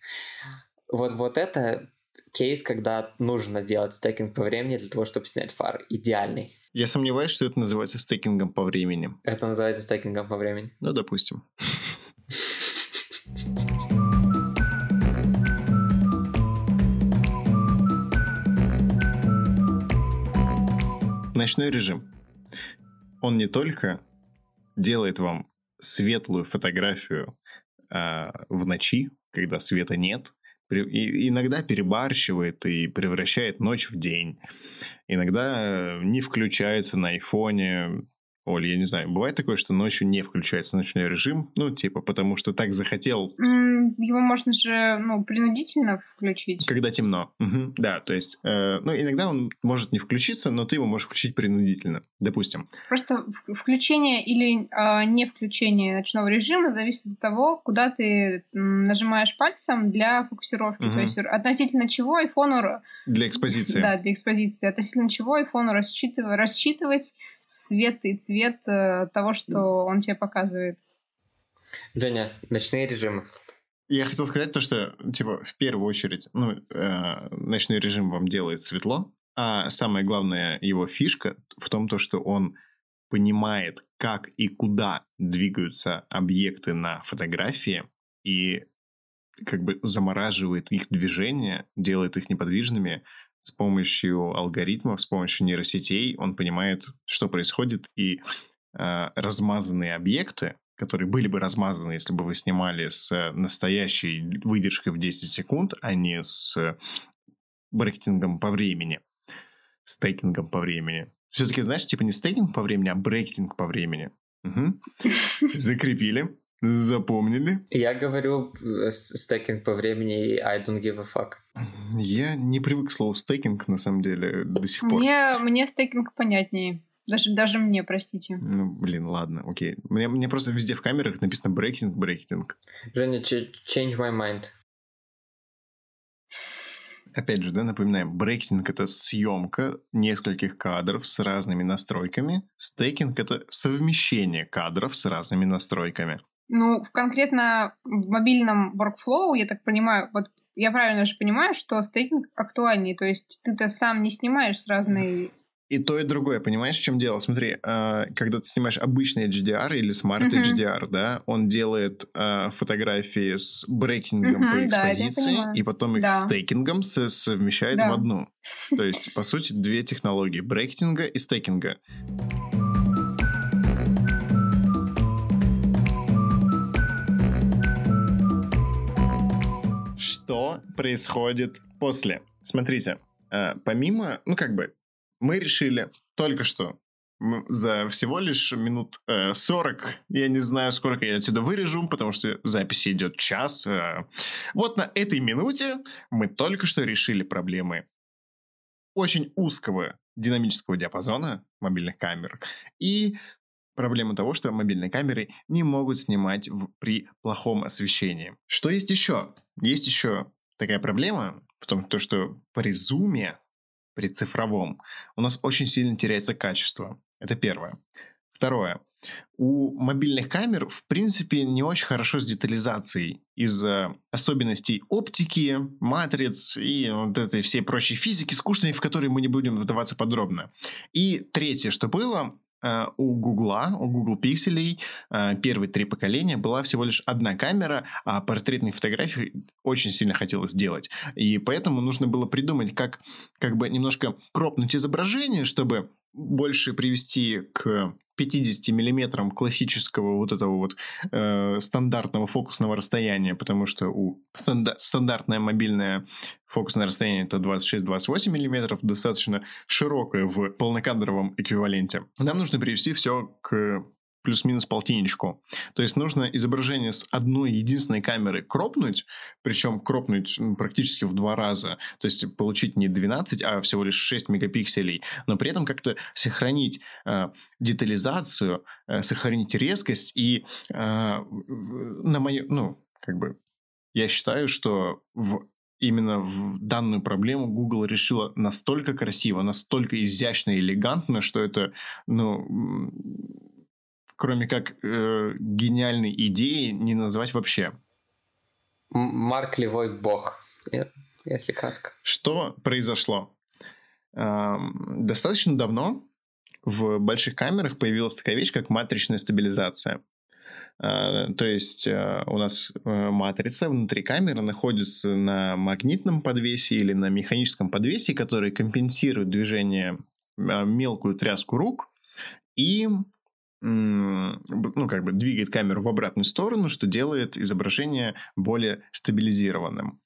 Вот, вот это кейс, когда нужно делать стейкинг по времени для того, чтобы снять фар. Идеальный. Я сомневаюсь, что это называется стейкингом по времени. Это называется стейкингом по времени. Ну, допустим. Ночной режим. Он не только делает вам светлую фотографию э, в ночи, когда света нет, и иногда перебарщивает и превращает ночь в день. Иногда не включается на айфоне, Оль, я не знаю, бывает такое, что ночью не включается ночной режим, ну, типа, потому что так захотел. Его можно же, ну, принудительно включить. Когда темно. Угу. Да, то есть, э, ну, иногда он может не включиться, но ты его можешь включить принудительно, допустим. Просто включение или э, не включение ночного режима зависит от того, куда ты нажимаешь пальцем для фокусировки. Угу. То есть, относительно чего айфону... Для экспозиции. Да, для экспозиции. Относительно чего айфону рассчитывать, рассчитывать свет и цвет цвет э, того, что он тебе показывает. Женя, ночные режимы. Я хотел сказать то, что, типа, в первую очередь, ну, э, ночной режим вам делает светло, а самая главная его фишка в том, то, что он понимает, как и куда двигаются объекты на фотографии и как бы замораживает их движение, делает их неподвижными с помощью алгоритмов, с помощью нейросетей он понимает, что происходит, и э, размазанные объекты, которые были бы размазаны, если бы вы снимали с настоящей выдержкой в 10 секунд, а не с брекетингом по времени, стейкингом по времени. Все-таки, знаешь, типа не стейкинг по времени, а брекетинг по времени. Угу. Закрепили. Запомнили? Я говорю э, stacking по времени и I don't give a fuck. Я не привык к слову stacking, на самом деле, до сих пор. Мне, мне stacking понятнее. Даже, даже мне, простите. Ну, блин, ладно, окей. Мне, мне просто везде в камерах написано bracketing, bracketing. Женя, change my mind. Опять же, да, напоминаем, bracketing — это съемка нескольких кадров с разными настройками. Stacking — это совмещение кадров с разными настройками. Ну, в конкретно в мобильном workflow, я так понимаю, вот я правильно же понимаю, что стейкинг актуальнее, то есть ты-то сам не снимаешь с разной и то, и другое, понимаешь, в чем дело? Смотри, э, когда ты снимаешь обычный HDR или Smart uh-huh. HDR, да, он делает э, фотографии с брейкингом uh-huh, по экспозиции, да, и потом их да. стейкингом совмещает да. в одну. То есть, по сути, две технологии — брейкинга и стейкинга. Что происходит после? Смотрите, э, помимо, ну как бы, мы решили только что за всего лишь минут э, 40, я не знаю, сколько я отсюда вырежу, потому что запись идет час. Э. Вот на этой минуте мы только что решили проблемы очень узкого динамического диапазона мобильных камер и проблему того, что мобильные камеры не могут снимать в, при плохом освещении. Что есть еще? Есть еще такая проблема в том, то, что при зуме при цифровом, у нас очень сильно теряется качество. Это первое. Второе. У мобильных камер, в принципе, не очень хорошо с детализацией из-за особенностей оптики, матриц и вот этой всей прочей физики скучной, в которой мы не будем вдаваться подробно. И третье, что было, у Гугла, у Google пикселей э, первые три поколения была всего лишь одна камера, а портретные фотографии очень сильно хотелось сделать. И поэтому нужно было придумать, как, как бы немножко кропнуть изображение, чтобы больше привести к 50 миллиметрам классического вот этого вот э, стандартного фокусного расстояния, потому что у стандар- стандартное мобильное фокусное расстояние это 26-28 миллиметров, достаточно широкое в полнокадровом эквиваленте. Нам нужно привести все к плюс-минус полтинничку. То есть нужно изображение с одной единственной камеры кропнуть, причем кропнуть ну, практически в два раза. То есть получить не 12, а всего лишь 6 мегапикселей. Но при этом как-то сохранить э, детализацию, э, сохранить резкость. И э, на мою, ну, как бы, я считаю, что в именно в данную проблему Google решила настолько красиво, настолько изящно и элегантно, что это, ну, кроме как э, гениальной идеи, не назвать вообще. Марк Левой бог, если кратко. Что произошло? Достаточно давно в больших камерах появилась такая вещь, как матричная стабилизация. А, то есть э, у нас э, матрица внутри камеры находится на магнитном подвесе или на механическом подвесе, который компенсирует движение мелкую тряску рук и ну, как бы двигает камеру в обратную сторону, что делает изображение более стабилизированным.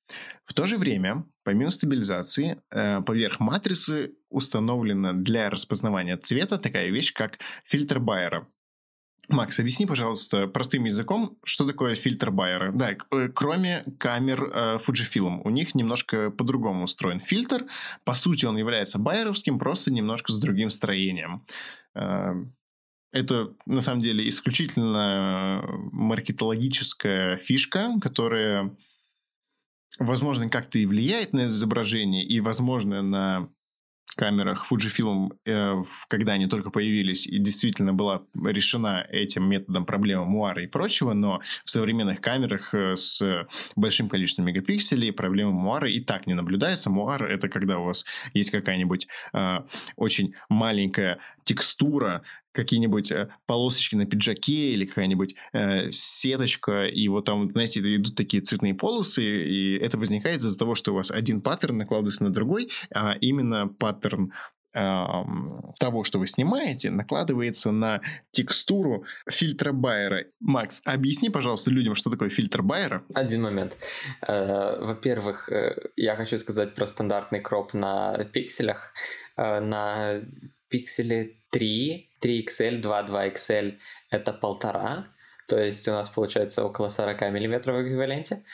В то же время, помимо стабилизации, э, поверх матрицы установлена для распознавания цвета такая вещь, как фильтр Байера. Макс, объясни, пожалуйста, простым языком, что такое фильтр Байера. Да, э, кроме камер э, Fujifilm, у них немножко по-другому устроен фильтр. По сути, он является байеровским, просто немножко с другим строением. Это, на самом деле, исключительно маркетологическая фишка, которая, возможно, как-то и влияет на изображение, и, возможно, на камерах Fujifilm, э, когда они только появились, и действительно была решена этим методом проблема муара и прочего, но в современных камерах э, с большим количеством мегапикселей проблема муара и так не наблюдается. Муар — это когда у вас есть какая-нибудь э, очень маленькая текстура, какие-нибудь э, полосочки на пиджаке или какая-нибудь э, сеточка, и вот там, знаете, идут такие цветные полосы, и это возникает из-за того, что у вас один паттерн накладывается на другой, а именно паттерн того, что вы снимаете, накладывается на текстуру фильтра Байера. Макс, объясни, пожалуйста, людям, что такое фильтр Байера. Один момент. Э, во-первых, я хочу сказать про стандартный кроп на пикселях. На пикселе 3, 3XL, 2, 2XL это полтора, то есть у нас получается около 40 мм в эквиваленте.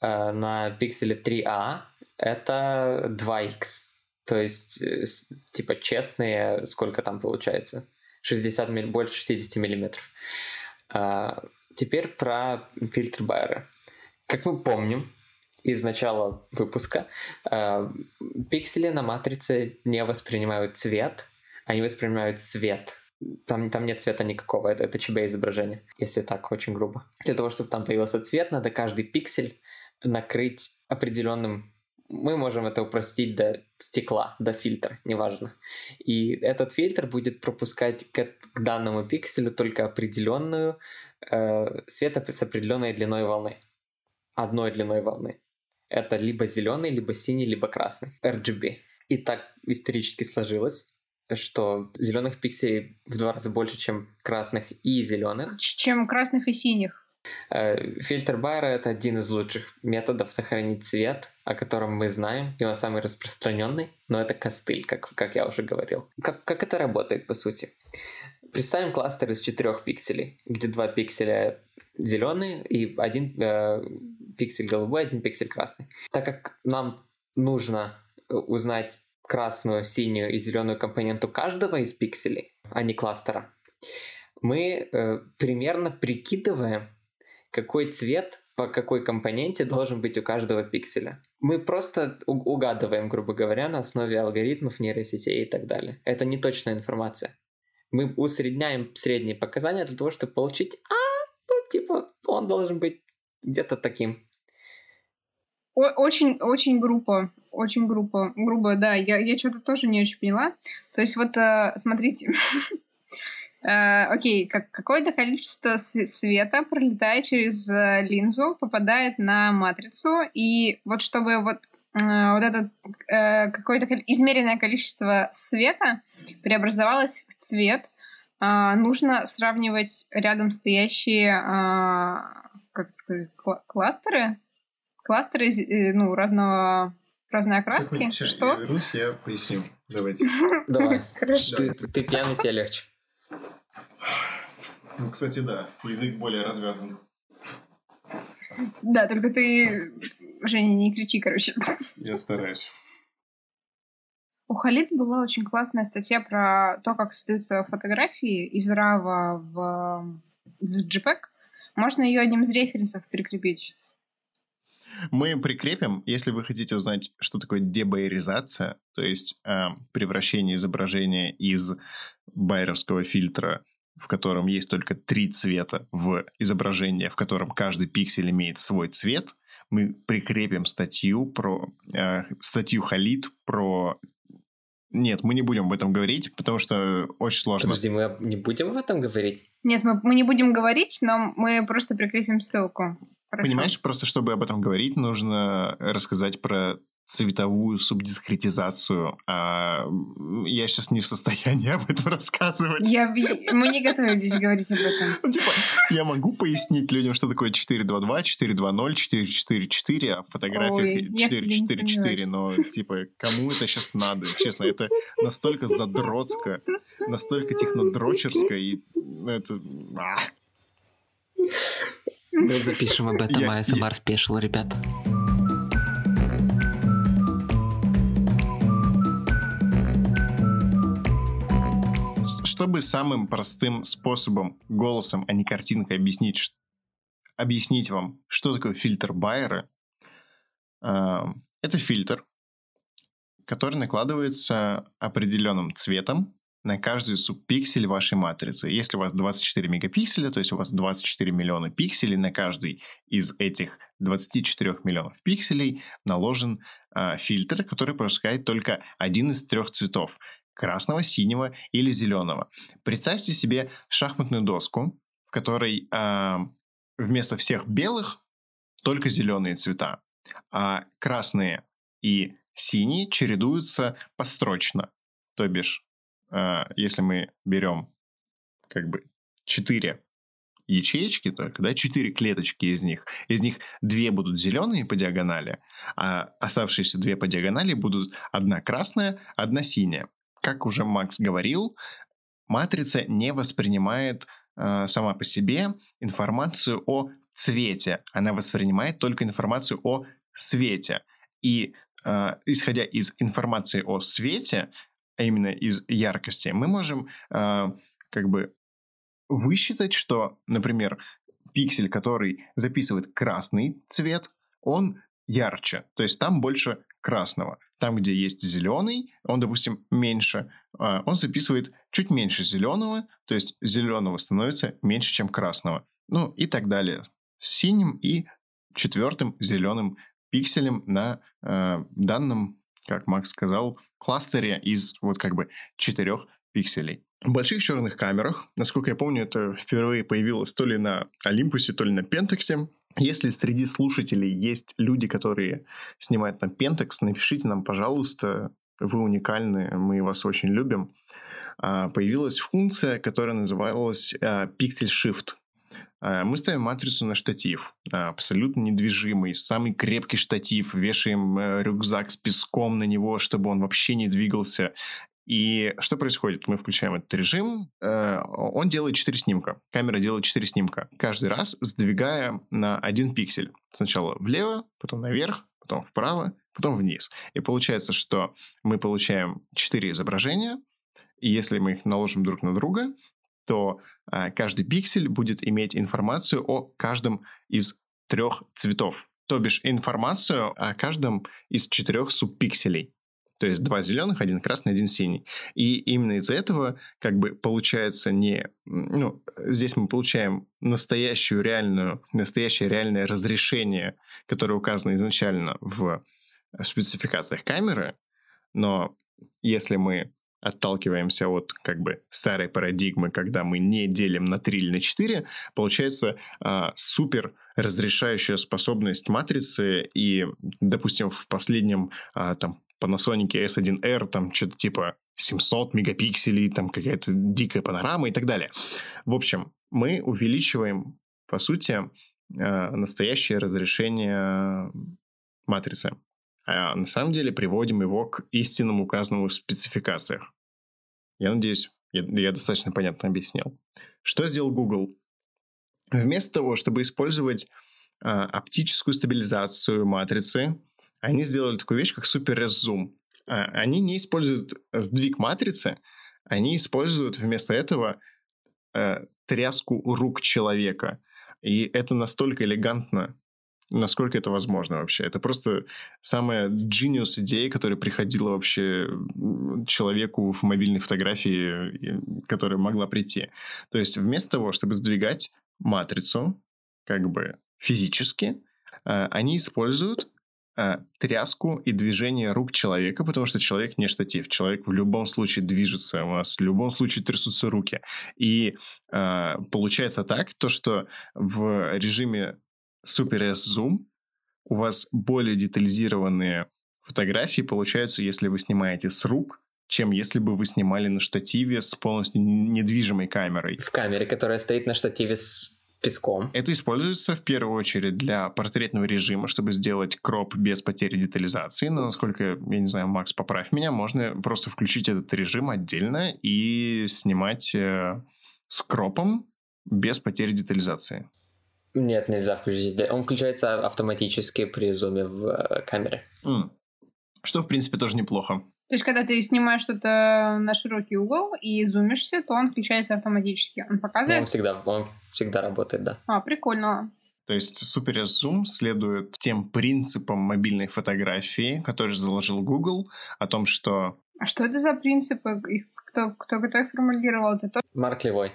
А на пикселе 3A это 2X, то есть э, типа честные, сколько там получается? 60 милли, больше 60 миллиметров. А, теперь про фильтр Байера. Как мы помним, из начала выпуска, э, пиксели на матрице не воспринимают цвет, они воспринимают цвет. Там, там нет цвета никакого, это, это ЧБ изображение, если так очень грубо. Для того, чтобы там появился цвет, надо каждый пиксель накрыть определенным мы можем это упростить до стекла, до фильтра, неважно. И этот фильтр будет пропускать к, к данному пикселю только определенную э, света с определенной длиной волны. Одной длиной волны. Это либо зеленый, либо синий, либо красный. RGB. И так исторически сложилось, что зеленых пикселей в два раза больше, чем красных и зеленых. Чем красных и синих. Э, фильтр Байера — это один из лучших методов сохранить цвет, о котором мы знаем, и он самый распространенный, но это костыль, как, как я уже говорил. Как, как это работает, по сути? Представим кластер из четырех пикселей, где два пикселя зеленый и один э, пиксель голубой, один пиксель красный. Так как нам нужно узнать красную, синюю и зеленую компоненту каждого из пикселей, а не кластера, мы э, примерно прикидываем, какой цвет по какой компоненте должен быть у каждого пикселя. Мы просто угадываем, грубо говоря, на основе алгоритмов нейросетей и так далее. Это не точная информация. Мы усредняем средние показания для того, чтобы получить, а, ну, типа, он должен быть где-то таким. Очень, очень группа, очень группа, грубо, да, я, я что-то тоже не очень поняла. То есть вот, э, смотрите, Э, окей, как, какое-то количество света, пролетая через э, линзу, попадает на матрицу, и вот чтобы вот вот это какое-то измеренное количество света преобразовалось в цвет, нужно сравнивать рядом стоящие, как сказать, кластеры, кластеры, ну, разного разной окраски. Сейчас, Что? Я вернусь, я поясню. Давайте. Давай. Хорошо. Ты, ты пьяный, тебе легче. Ну, кстати, да, язык более развязан. Да, только ты, Женя, не кричи, короче. Я стараюсь. У Халид была очень классная статья про то, как создаются фотографии из RAW в, в JPEG. Можно ее одним из референсов прикрепить. Мы им прикрепим, если вы хотите узнать, что такое дебайеризация, то есть э, превращение изображения из байеровского фильтра в котором есть только три цвета в изображении, в котором каждый пиксель имеет свой цвет, мы прикрепим статью про э, статью Халид про нет, мы не будем об этом говорить, потому что очень сложно. Подожди, мы не будем об этом говорить? Нет, мы, мы не будем говорить, но мы просто прикрепим ссылку. Хорошо. Понимаешь, просто чтобы об этом говорить, нужно рассказать про цветовую субдискретизацию. А я сейчас не в состоянии об этом рассказывать. Я, мы не готовились говорить об этом. Ну, типа, я могу пояснить людям, что такое 422, 420, 444, а в фотографиях 444, но, типа, кому это сейчас надо? Честно, это настолько задротско, настолько технодрочерско, и это... А. Мы запишем об этом ASMR спешл, ребята. чтобы самым простым способом, голосом, а не картинкой объяснить, объяснить вам, что такое фильтр Байера, э, это фильтр, который накладывается определенным цветом на каждый субпиксель вашей матрицы. Если у вас 24 мегапикселя, то есть у вас 24 миллиона пикселей, на каждый из этих 24 миллионов пикселей наложен э, фильтр, который пропускает только один из трех цветов красного, синего или зеленого. Представьте себе шахматную доску, в которой э, вместо всех белых только зеленые цвета, а красные и синие чередуются построчно. То бишь, если мы берем как бы четыре ячеечки только, да, четыре клеточки из них. Из них две будут зеленые по диагонали, а оставшиеся две по диагонали будут одна красная, одна синяя как уже Макс говорил, матрица не воспринимает э, сама по себе информацию о цвете. Она воспринимает только информацию о свете. И э, исходя из информации о свете, а именно из яркости, мы можем э, как бы высчитать, что, например, пиксель, который записывает красный цвет, он ярче, то есть там больше красного. Там, где есть зеленый, он, допустим, меньше, а, он записывает чуть меньше зеленого, то есть зеленого становится меньше, чем красного. Ну и так далее. С синим и четвертым зеленым пикселем на э, данном, как Макс сказал, кластере из вот как бы четырех пикселей. В больших черных камерах, насколько я помню, это впервые появилось то ли на Олимпусе, то ли на Пентаксе. Если среди слушателей есть люди, которые снимают на Pentax, напишите нам, пожалуйста, вы уникальны, мы вас очень любим. А, появилась функция, которая называлась а, Pixel Shift. А, мы ставим матрицу на штатив, абсолютно недвижимый, самый крепкий штатив, вешаем э, рюкзак с песком на него, чтобы он вообще не двигался. И что происходит? Мы включаем этот режим, э, он делает 4 снимка. Камера делает 4 снимка. Каждый раз сдвигая на один пиксель. Сначала влево, потом наверх, потом вправо, потом вниз. И получается, что мы получаем 4 изображения, и если мы их наложим друг на друга, то э, каждый пиксель будет иметь информацию о каждом из трех цветов. То бишь информацию о каждом из четырех субпикселей. То есть два зеленых, один красный, один синий. И именно из-за этого как бы получается не... Ну, здесь мы получаем настоящую реальную, настоящее реальное разрешение, которое указано изначально в спецификациях камеры, но если мы отталкиваемся от как бы старой парадигмы, когда мы не делим на 3 или на 4, получается а, супер разрешающая способность матрицы, и, допустим, в последнем а, там Panasonic S1R, там что-то типа 700 мегапикселей, там какая-то дикая панорама и так далее. В общем, мы увеличиваем, по сути, э, настоящее разрешение матрицы. А на самом деле приводим его к истинному указанному в спецификациях. Я надеюсь, я, я достаточно понятно объяснил. Что сделал Google? Вместо того, чтобы использовать а, оптическую стабилизацию матрицы, они сделали такую вещь, как Zoom. А, они не используют сдвиг матрицы, они используют вместо этого э, тряску рук человека. И это настолько элегантно, насколько это возможно вообще. Это просто самая genius идея, которая приходила вообще человеку в мобильной фотографии, которая могла прийти. То есть вместо того, чтобы сдвигать матрицу, как бы физически, э, они используют э, тряску и движение рук человека, потому что человек не штатив. Человек в любом случае движется, у вас в любом случае трясутся руки. И э, получается так, то, что в режиме Super S Zoom у вас более детализированные фотографии получаются, если вы снимаете с рук, чем если бы вы снимали на штативе с полностью недвижимой камерой. В камере, которая стоит на штативе с песком. Это используется в первую очередь для портретного режима, чтобы сделать кроп без потери детализации. Но, насколько, я не знаю, Макс, поправь меня, можно просто включить этот режим отдельно и снимать э, с кропом без потери детализации. Нет, нельзя включить. Он включается автоматически при зуме в э, камере. Mm. Что, в принципе, тоже неплохо. То есть, когда ты снимаешь что-то на широкий угол и зумишься, то он включается автоматически. Он показывает... Он всегда, он всегда работает, да. А, прикольно. То есть Super Zoom следует тем принципам мобильной фотографии, которые заложил Google, о том, что... А что это за принципы? Их кто, кто, кто их формулировал? Это тот... Марк Левой.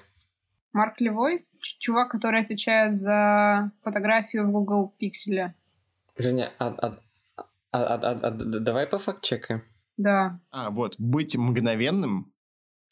Марк Левой? Чувак, который отвечает за фотографию в Google Pixel. Женя, а, а, а, а, а, а давай по факт-чекаем. Да. А, вот, быть мгновенным,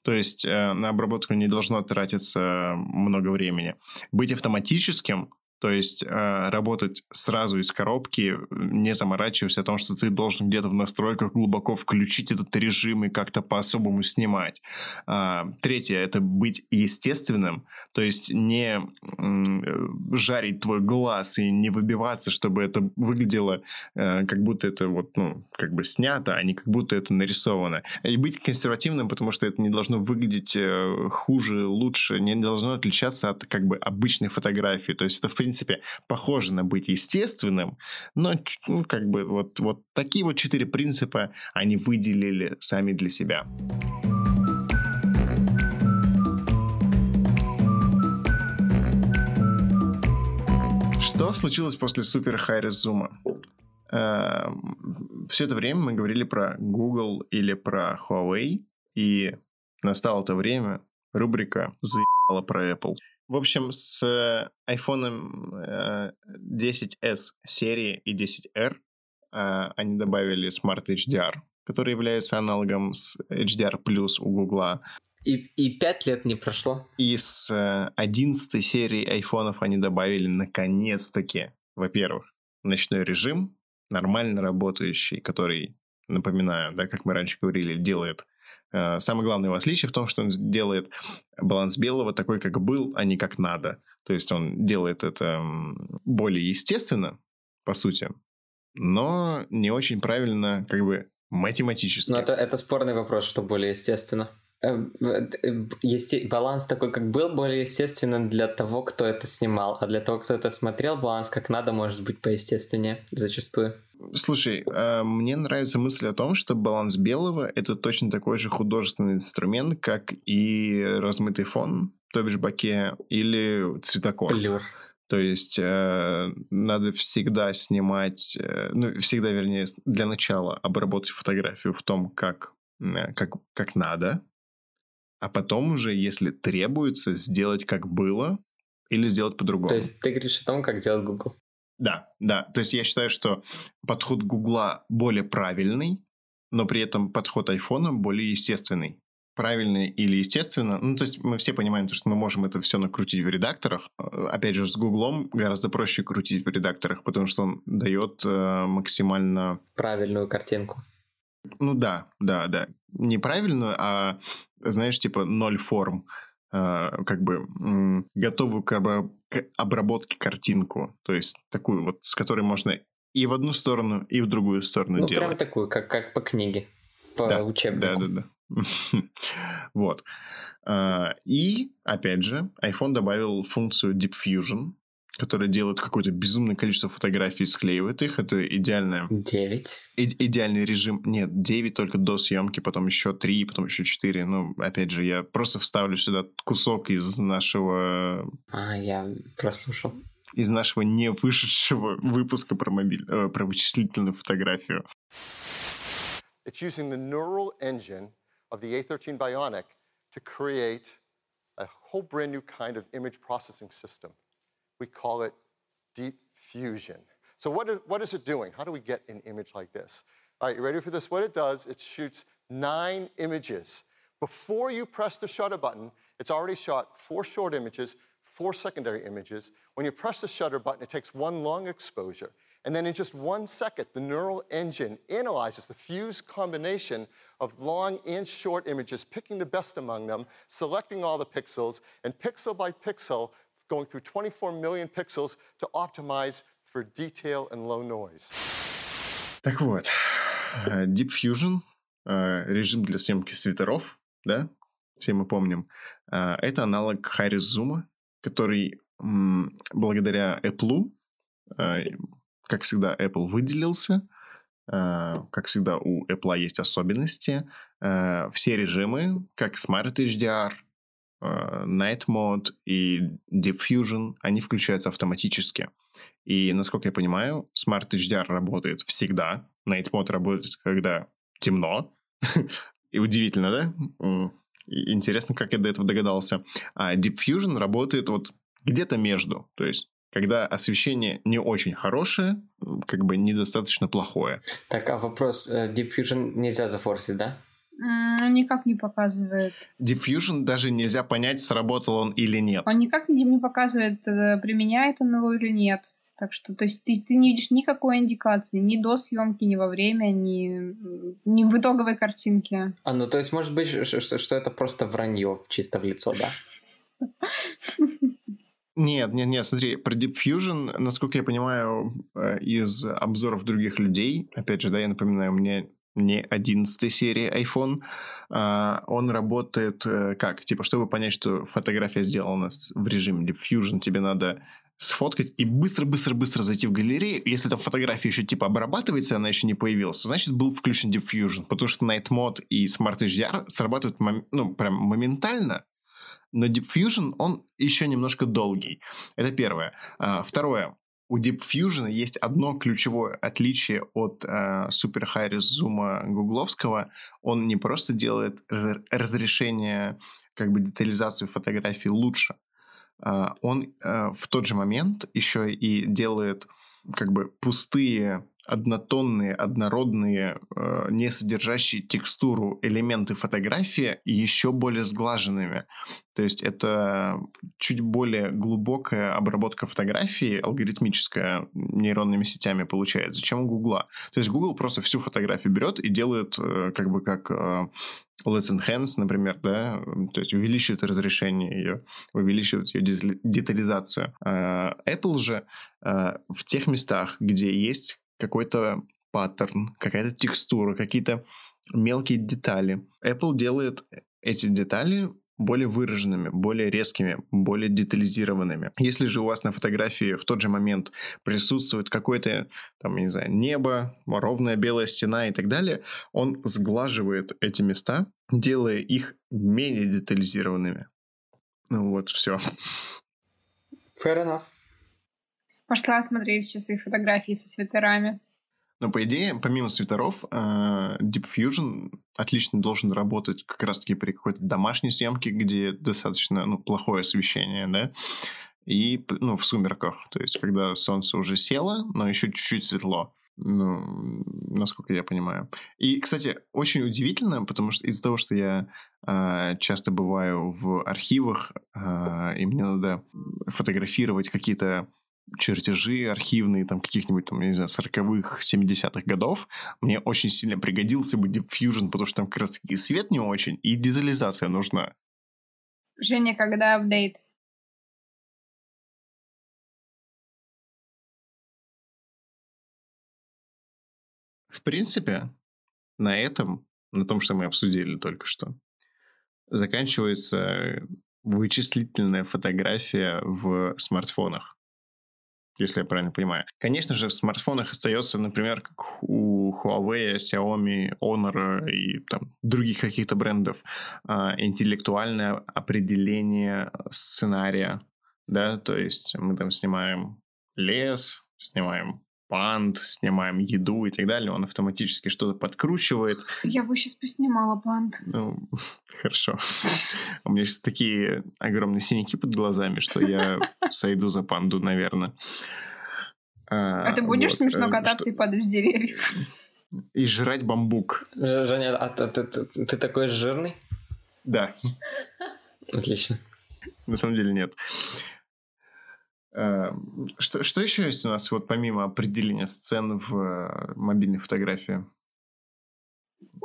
то есть э, на обработку не должно тратиться много времени. Быть автоматическим, то есть э, работать сразу из коробки, не заморачиваясь о том, что ты должен где-то в настройках глубоко включить этот режим и как-то по-особому снимать. А, третье это быть естественным, то есть не э, жарить твой глаз и не выбиваться, чтобы это выглядело э, как будто это вот ну как бы снято, а не как будто это нарисовано. И быть консервативным, потому что это не должно выглядеть э, хуже, лучше, не должно отличаться от как бы обычной фотографии. То есть это в принципе, похоже на быть естественным, но ну, как бы вот, вот такие вот четыре принципа они выделили сами для себя. Что случилось после супер хайрес зума? Эм, Все это время мы говорили про Google или про Huawei, и настало то время, рубрика «Заебала про Apple». В общем, с iPhone 10s серии и 10R они добавили Smart HDR, который является аналогом с HDR Plus у Гугла. И, и 5 лет не прошло. И с 11 серии айфонов они добавили наконец-таки, во-первых, ночной режим, нормально работающий, который, напоминаю, да, как мы раньше говорили, делает Э, самое главное его отличие в том, что он делает баланс белого такой, как был, а не как надо. То есть он делает это более естественно, по сути, но не очень правильно, как бы математически. Но это, это спорный вопрос, что более естественно. Э, э, есте... Баланс такой, как был, более естественным для того, кто это снимал, а для того, кто это смотрел, баланс как надо может быть поестественнее зачастую. Слушай, а, мне нравится мысль о том, что баланс белого — это точно такой же художественный инструмент, как и размытый фон, то бишь боке, или цветокор. Блюр. То есть э, надо всегда снимать, э, ну, всегда, вернее, для начала обработать фотографию в том, как, э, как, как надо, а потом уже, если требуется, сделать как было или сделать по-другому. То есть ты говоришь о том, как делать Google? Да, да. То есть я считаю, что подход Гугла более правильный, но при этом подход айфона более естественный. Правильный или естественно. Ну, то есть мы все понимаем, что мы можем это все накрутить в редакторах. Опять же, с Гуглом гораздо проще крутить в редакторах, потому что он дает э, максимально... Правильную картинку. Ну да, да, да. Не правильную, а, знаешь, типа ноль форм. Э, как бы готовую к, обра- к обработке картинку. То есть такую вот, с которой можно и в одну сторону, и в другую сторону ну, делать. прям такую, как, как по книге, по да, учебнику. Да, да, да. вот. А, и, опять же, iPhone добавил функцию Deep Fusion, которая делает какое-то безумное количество фотографий и склеивает их. Это идеальная... 9. И- идеальный режим. Нет, 9 только до съемки, потом еще 3, потом еще 4. Ну, опять же, я просто вставлю сюда кусок из нашего... А, я прослушал. Из нашего не вышедшего выпуска про, мобиль... э, про вычислительную фотографию. It's using the neural engine of the A13 Bionic to create a whole brand new kind of image processing system. We call it deep fusion. So what is, what is it doing? How do we get an image like this? All right, you ready for this? What it does, it shoots nine images. Before you press the shutter button, it's already shot four short images, four secondary images. When you press the shutter button, it takes one long exposure. And then in just one second, the neural engine analyzes the fused combination of long and short images, picking the best among them, selecting all the pixels, and pixel by pixel, going through 24 million pixels to optimize for detail and low noise. Так вот, Deep Fusion, режим для съемки свитеров, да, все мы помним, это аналог Harris Zoom, который благодаря Apple, как всегда, Apple выделился, как всегда, у Apple есть особенности. Все режимы, как Smart HDR, Night Mode и Deep Fusion, они включаются автоматически. И, насколько я понимаю, Smart HDR работает всегда. Night Mode работает, когда темно. И удивительно, да? Интересно, как я до этого догадался. А Deep Fusion работает вот где-то между. То есть, когда освещение не очень хорошее, как бы недостаточно плохое. Так, а вопрос, Deep Fusion нельзя зафорсить, да? Никак не показывает. Diffusion даже нельзя понять, сработал он или нет. Он никак не показывает, применяет он его или нет. Так что, то есть ты, ты не видишь никакой индикации ни до съемки, ни во время, ни, ни в итоговой картинке. А, ну то есть может быть, что, что это просто вранье чисто в лицо, да? Нет, нет, нет, смотри, про Deep Fusion, насколько я понимаю, из обзоров других людей, опять же, да, я напоминаю, мне не 11 серии iPhone, он работает как? Типа, чтобы понять, что фотография сделана в режиме Deep Fusion, тебе надо сфоткать и быстро-быстро-быстро зайти в галерею. Если там фотография еще типа обрабатывается, она еще не появилась, то значит был включен Deep Fusion, потому что Night Mode и Smart HDR срабатывают мом- ну, прям моментально, но Deep Fusion, он еще немножко долгий. Это первое. А, второе. У Deep Fusion есть одно ключевое отличие от э, Super High Res Zoom гугловского. Он не просто делает раз- разрешение, как бы детализацию фотографии лучше, а, он а, в тот же момент еще и делает как бы пустые однотонные, однородные, э, не содержащие текстуру элементы фотографии еще более сглаженными. То есть это чуть более глубокая обработка фотографии, алгоритмическая, нейронными сетями получается, чем у Гугла. То есть Google просто всю фотографию берет и делает э, как бы как э, Let's Enhance, например, да, то есть увеличивает разрешение ее, увеличивает ее детализацию. А Apple же в тех местах, где есть какой-то паттерн, какая-то текстура, какие-то мелкие детали. Apple делает эти детали более выраженными, более резкими, более детализированными. Если же у вас на фотографии в тот же момент присутствует какое-то, там, не знаю, небо, ровная белая стена и так далее, он сглаживает эти места, делая их менее детализированными. Ну вот, все. Fair enough. Пошла смотреть все свои фотографии со свитерами. Но, по идее, помимо свитеров, э, Deep Fusion отлично должен работать как раз-таки при какой-то домашней съемке, где достаточно ну, плохое освещение, да, и ну, в сумерках, то есть когда солнце уже село, но еще чуть-чуть светло, ну, насколько я понимаю. И, кстати, очень удивительно, потому что из-за того, что я э, часто бываю в архивах, э, и мне надо фотографировать какие-то чертежи архивные, там, каких-нибудь, там, я не знаю, 40-х, 70-х годов, мне очень сильно пригодился бы Deep Fusion, потому что там как раз-таки свет не очень, и детализация нужна. Женя, когда апдейт? В принципе, на этом, на том, что мы обсудили только что, заканчивается вычислительная фотография в смартфонах если я правильно понимаю. Конечно же, в смартфонах остается, например, как у Huawei, Xiaomi, Honor и там, других каких-то брендов, а, интеллектуальное определение сценария, да, то есть мы там снимаем лес, снимаем панд, снимаем еду и так далее, он автоматически что-то подкручивает. Я бы сейчас поснимала панд. Ну, хорошо. У меня сейчас такие огромные синяки под глазами, что я сойду за панду, наверное. А, а ты будешь вот, смешно э, кататься что... и падать с деревьев? И жрать бамбук. Женя, а ты, ты, ты такой жирный? Да. Отлично. На самом деле нет. Эм, что, что еще есть у нас, вот помимо определения сцен в э, мобильной фотографии?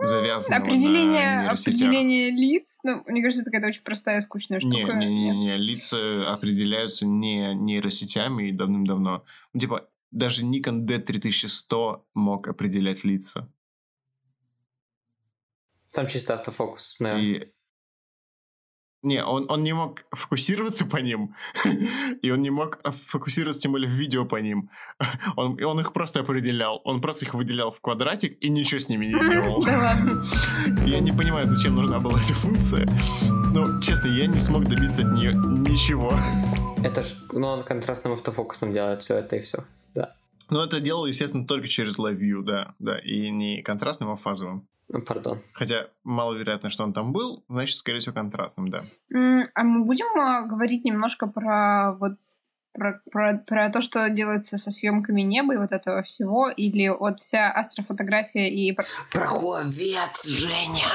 Завязанного определение, на определение лиц, ну, мне кажется, это какая-то очень простая скучная штука. Не, не, не, не, лица определяются не нейросетями и давным-давно. Ну, типа, даже Nikon D3100 мог определять лица. Там чисто автофокус, наверное. И не, он, он не мог фокусироваться по ним, и он не мог фокусироваться, тем более в видео по ним. Он, он их просто определял. Он просто их выделял в квадратик и ничего с ними не делал. Я не понимаю, зачем нужна была эта функция. Но, честно, я не смог добиться от нее ничего. Это ж, ну, он контрастным автофокусом делает все это и все, да. Но это делал, естественно, только через Live View, да, да, и не контрастным, а фазовым. Ну, пардон. Хотя маловероятно, что он там был, значит, скорее всего, контрастным, да. А мы будем а, говорить немножко про вот про, про, про то, что делается со съемками неба и вот этого всего, или вот вся астрофотография и... Про Huawei, Женя!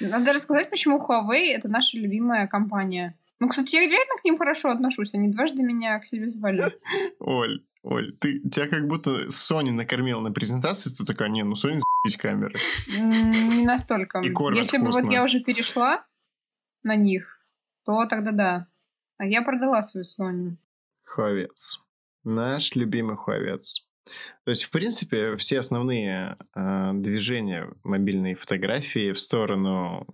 Надо рассказать, почему Huawei — это наша любимая компания. Ну, кстати, я реально к ним хорошо отношусь. Они дважды меня к себе звали. Оль, Оль, ты тебя как будто Sony накормила на презентации, ты такая, не, ну Sony за***ись камеры. Не настолько. И Если бы вот я уже перешла на них, то тогда да. А я продала свою Sony. Хуавец. Наш любимый хуавец. То есть, в принципе, все основные э, движения мобильной фотографии в сторону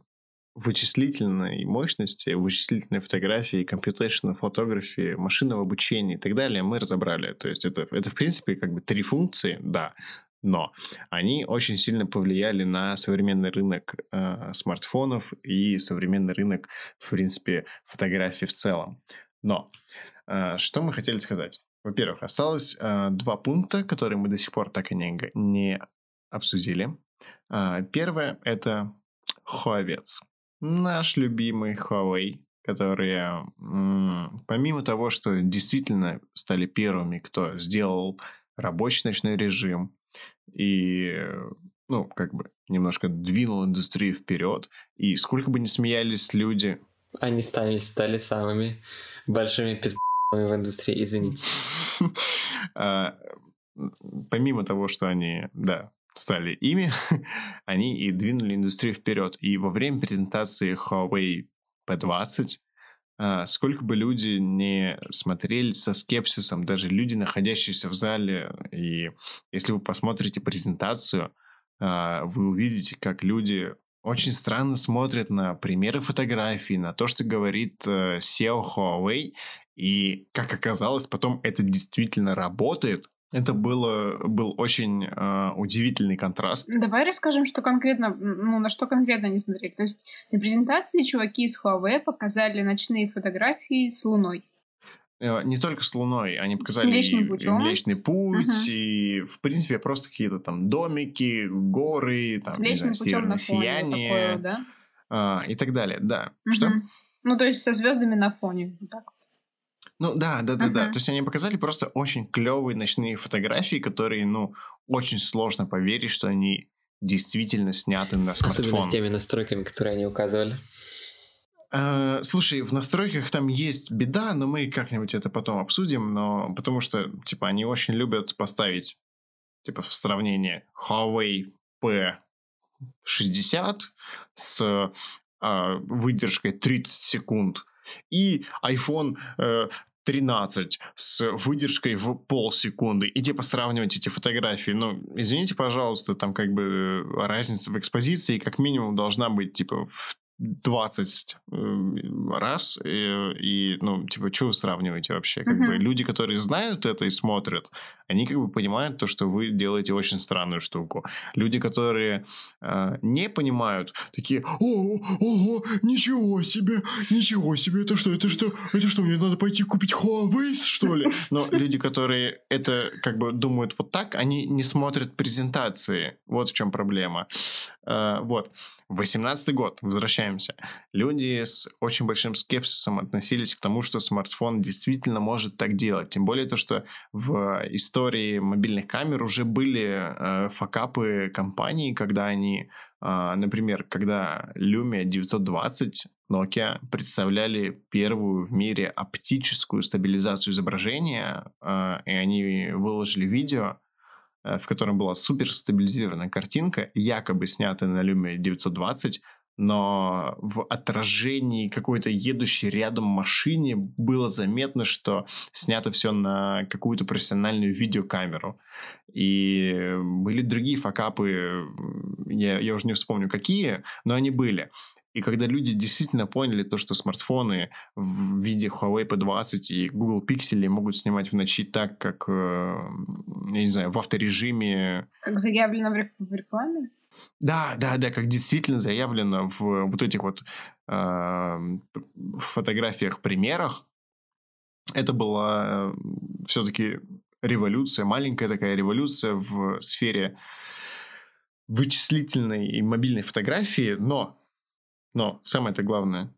вычислительной мощности, вычислительной фотографии, computational фотографии, машинного обучения и так далее мы разобрали. То есть это, это в принципе как бы три функции, да, но они очень сильно повлияли на современный рынок э, смартфонов и современный рынок, в принципе, фотографий в целом. Но э, что мы хотели сказать? Во-первых, осталось э, два пункта, которые мы до сих пор так и не, не обсудили. Э, первое — это Хуавец. Наш любимый Huawei. которые, помимо того, что действительно стали первыми, кто сделал рабочий ночной режим и, ну, как бы немножко двинул индустрию вперед, и сколько бы ни смеялись люди... Они стали, стали самыми большими пиздами в индустрии, извините. А, помимо того, что они, да, стали ими, они и двинули индустрию вперед. И во время презентации Huawei P20 а, сколько бы люди не смотрели со скепсисом, даже люди, находящиеся в зале, и если вы посмотрите презентацию, а, вы увидите, как люди очень странно смотрят на примеры фотографий, на то, что говорит э, SEO Huawei, и, как оказалось, потом это действительно работает, это было, был очень э, удивительный контраст. Давай расскажем, что конкретно, ну, на что конкретно они смотрели. То есть на презентации чуваки из Huawei показали ночные фотографии с Луной. Э, не только с Луной, они показали Млечный путь, и Млечный путь, угу. и, в принципе, просто какие-то там домики, горы, там, не знаю, северное сияние, такое, да? а, и так далее, да. Угу. Что? Ну, то есть со звездами на фоне, вот так. Ну да, да, да, uh-huh. да. То есть они показали просто очень клевые ночные фотографии, которые, ну, очень сложно поверить, что они действительно сняты на смартфон. Особенно с теми настройками, которые они указывали. Uh, слушай, в настройках там есть беда, но мы как-нибудь это потом обсудим, но потому что, типа, они очень любят поставить, типа, в сравнение Huawei P60 с uh, выдержкой 30 секунд и iPhone uh, 13 с выдержкой в полсекунды, и типа сравнивать эти фотографии, ну, извините, пожалуйста, там как бы э, разница в экспозиции как минимум должна быть типа в 20 эм, раз, и, и ну, типа, что вы сравниваете вообще? Как uh-huh. бы люди, которые знают это и смотрят, они как бы понимают то, что вы делаете очень странную штуку. Люди, которые э, не понимают, такие, о, ого, ничего себе, ничего себе, это что, это что, это что, мне надо пойти купить Huawei, что ли? Но люди, которые это как бы думают вот так, они не смотрят презентации. Вот в чем проблема. Э, вот. 18 год, возвращаемся. Люди с очень большим скепсисом относились к тому, что смартфон действительно может так делать. Тем более то, что в истории мобильных камер уже были э, факапы компаний, когда они, э, например, когда Lumia 920 Nokia представляли первую в мире оптическую стабилизацию изображения, и они выложили видео, в котором была супер стабилизированная картинка, якобы снятая на Lumia 920, но в отражении какой-то едущей рядом машине было заметно, что снято все на какую-то профессиональную видеокамеру. И были другие факапы, я, я уже не вспомню какие, но они были. И когда люди действительно поняли то, что смартфоны в виде Huawei P20 и Google Pixel могут снимать в ночи так, как, э, я не знаю, в авторежиме... Как заявлено в рекламе? Да, да, да, как действительно заявлено в вот этих вот э, фотографиях, примерах, это была э, все-таки революция, маленькая такая революция в сфере вычислительной и мобильной фотографии, но но самое-то главное,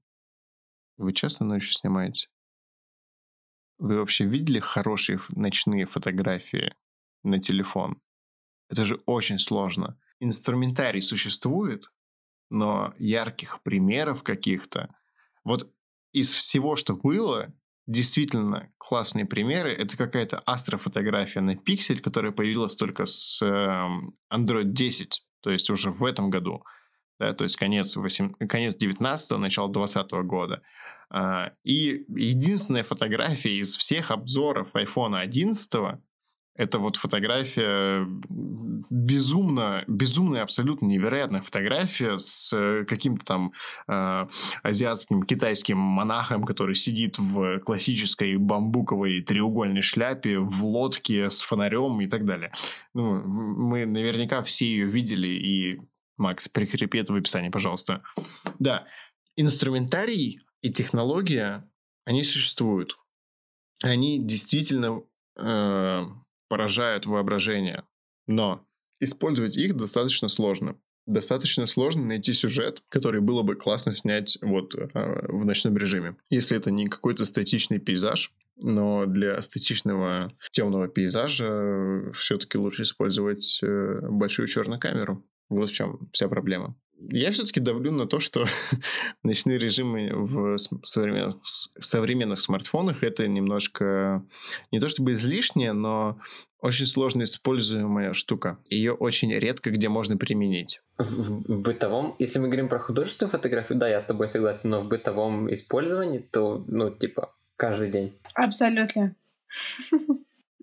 вы часто ночью снимаете? Вы вообще видели хорошие ночные фотографии на телефон? Это же очень сложно. Инструментарий существует, но ярких примеров каких-то... Вот из всего, что было, действительно классные примеры. Это какая-то астрофотография на пиксель, которая появилась только с эм, Android 10, то есть уже в этом году да, то есть конец, 8, конец 19-го, начало 20 -го года. А, и единственная фотография из всех обзоров iPhone 11 это вот фотография безумно, безумная, абсолютно невероятная фотография с каким-то там э, азиатским, китайским монахом, который сидит в классической бамбуковой треугольной шляпе, в лодке с фонарем и так далее. Ну, мы наверняка все ее видели и Макс, прикрепи это в описании, пожалуйста. Да, инструментарий и технология, они существуют. Они действительно э, поражают воображение. Но использовать их достаточно сложно. достаточно сложно найти сюжет, который было бы классно снять вот э, в ночном режиме. Если это не какой-то статичный пейзаж, но для статичного темного пейзажа все-таки лучше использовать э, большую черную камеру. Вот в чем вся проблема. Я все-таки давлю на то, что ночные режимы в современных, современных смартфонах это немножко не то чтобы излишнее, но очень сложно используемая штука. Ее очень редко где можно применить. В, в, бытовом, если мы говорим про художественную фотографию, да, я с тобой согласен, но в бытовом использовании, то, ну, типа, каждый день. Абсолютно.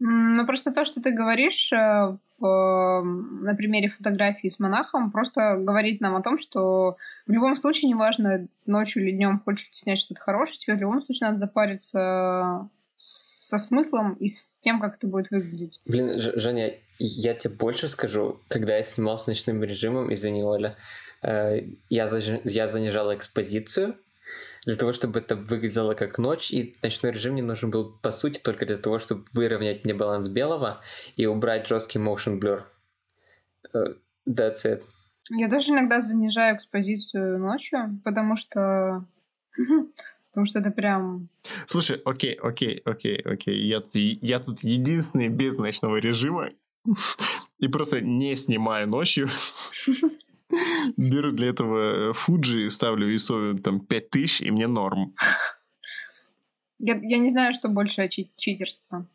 Ну, просто то, что ты говоришь э, на примере фотографии с монахом, просто говорит нам о том, что в любом случае, неважно, ночью или днем хочешь снять что-то хорошее, тебе в любом случае надо запариться со смыслом и с тем, как это будет выглядеть. Блин, Женя, я тебе больше скажу, когда я снимал с ночным режимом, извини, Оля, э, я, заж... я занижал экспозицию, для того, чтобы это выглядело как ночь, и ночной режим мне нужен был, по сути, только для того, чтобы выровнять мне баланс белого и убрать жесткий motion blur. Uh, that's it. Я тоже иногда занижаю экспозицию ночью, потому что Потому что это прям... Слушай, окей, окей, окей, окей. Я, я тут единственный без ночного режима. И просто не снимаю ночью. Беру для этого Fuji, ставлю ISO там 5000, и мне норм. Я, я не знаю, что больше чит читерство.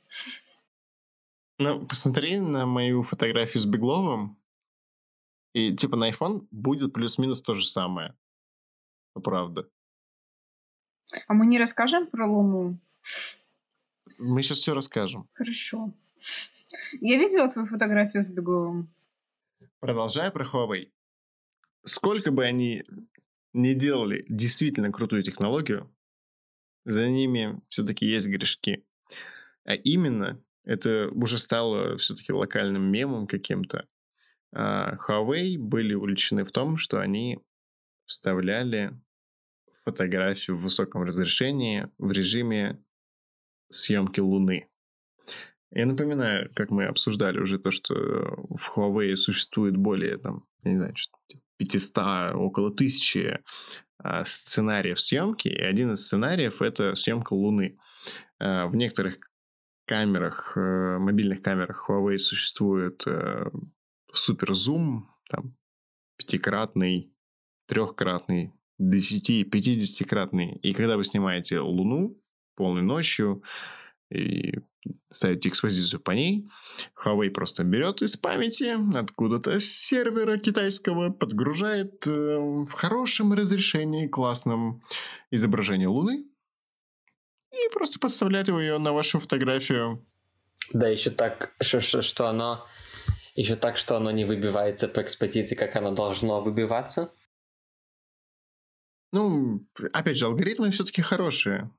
Ну, посмотри на мою фотографию с Бегловым, и типа на iPhone будет плюс-минус то же самое. Правда. А мы не расскажем про Луну? Мы сейчас все расскажем. Хорошо. Я видела твою фотографию с Бегловым. Продолжая про Huawei. Сколько бы они не делали действительно крутую технологию, за ними все-таки есть грешки. А именно, это уже стало все-таки локальным мемом каким-то. А Huawei были увлечены в том, что они вставляли фотографию в высоком разрешении в режиме съемки Луны. Я напоминаю, как мы обсуждали уже то, что в Huawei существует более, там, я не знаю, 500, около тысячи а, сценариев съемки, и один из сценариев — это съемка Луны. А, в некоторых камерах, э, мобильных камерах Huawei существует э, суперзум, там, пятикратный, трехкратный, 10-50-кратный. И когда вы снимаете Луну полной ночью и ставите экспозицию по ней, Huawei просто берет из памяти откуда-то с сервера китайского, подгружает э, в хорошем разрешении, классном изображение Луны и просто подставляет его ее на вашу фотографию. Да, еще так, что, что оно еще так, что оно не выбивается по экспозиции, как оно должно выбиваться. Ну, опять же, алгоритмы все-таки хорошие,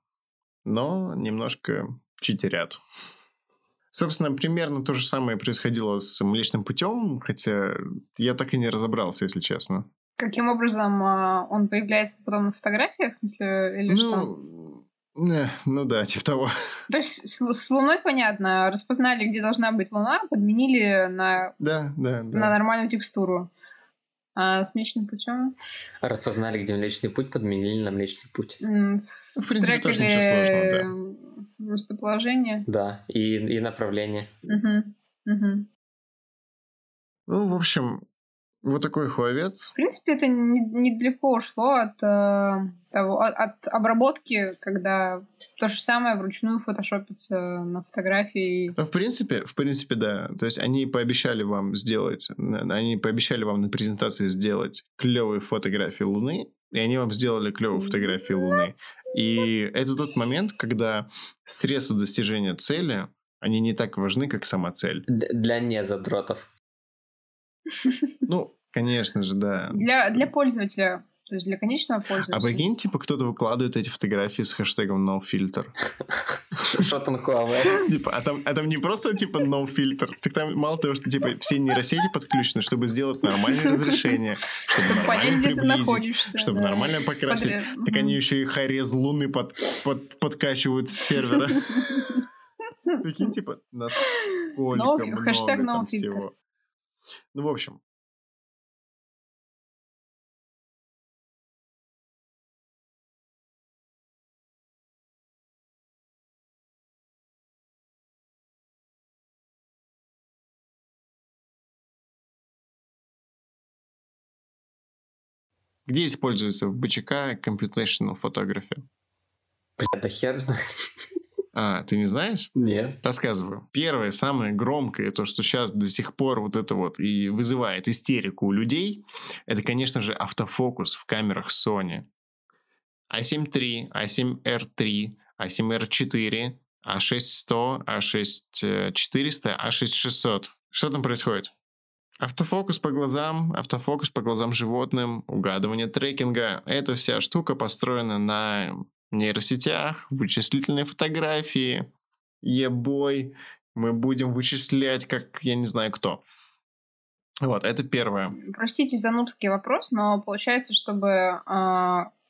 но немножко читерят. Собственно, примерно то же самое происходило с Млечным путем, хотя я так и не разобрался, если честно. Каким образом э, он появляется потом на фотографиях, в смысле, или ну, что? Не, ну да, типа того. То есть с, с Луной понятно, распознали, где должна быть Луна, подменили на, да, да, да. на нормальную текстуру. А с Млечным путем? Распознали, где Млечный путь, подменили на Млечный путь. В принципе, тоже ничего сложного, да. Местоположение. Да, и, и направление. Угу. Угу. Ну, в общем, вот такой хуавец. В принципе, это недалеко не ушло от, э, того, от обработки, когда то же самое вручную фотошопится на фотографии. В принципе, в принципе, да. То есть они пообещали вам сделать, они пообещали вам на презентации сделать клевые фотографии Луны, и они вам сделали клевые фотографии Луны. И это тот момент, когда средства достижения цели, они не так важны, как сама цель. Для незадротов. Ну, конечно же, да. Для, для пользователя, то есть для конечного пользователя. А прикинь, типа, кто-то выкладывает эти фотографии с хэштегом NoFilter. Что там Huawei? Типа, а там, а там не просто, типа, NoFilter. Так там мало того, что, типа, все нейросети подключены, чтобы сделать нормальное разрешение, чтобы, нормально приблизить, чтобы нормально покрасить. Так они еще и харез луны под, под, подкачивают с сервера. Прикинь, типа, насколько много там всего. Ну, в общем, Где используется в БЧК Computational Photography? Бля, да хер знает. А, ты не знаешь? Нет. Рассказываю. Первое, самое громкое, то, что сейчас до сих пор вот это вот и вызывает истерику у людей, это, конечно же, автофокус в камерах Sony. A7 III, A7R3, A7R4, A6100, A6400, A6600. Что там происходит? Автофокус по глазам, автофокус по глазам животным, угадывание трекинга. Эта вся штука построена на нейросетях, вычислительной фотографии. Ебой, мы будем вычислять, как я не знаю кто. Вот, это первое. Простите за нубский вопрос, но получается, чтобы э,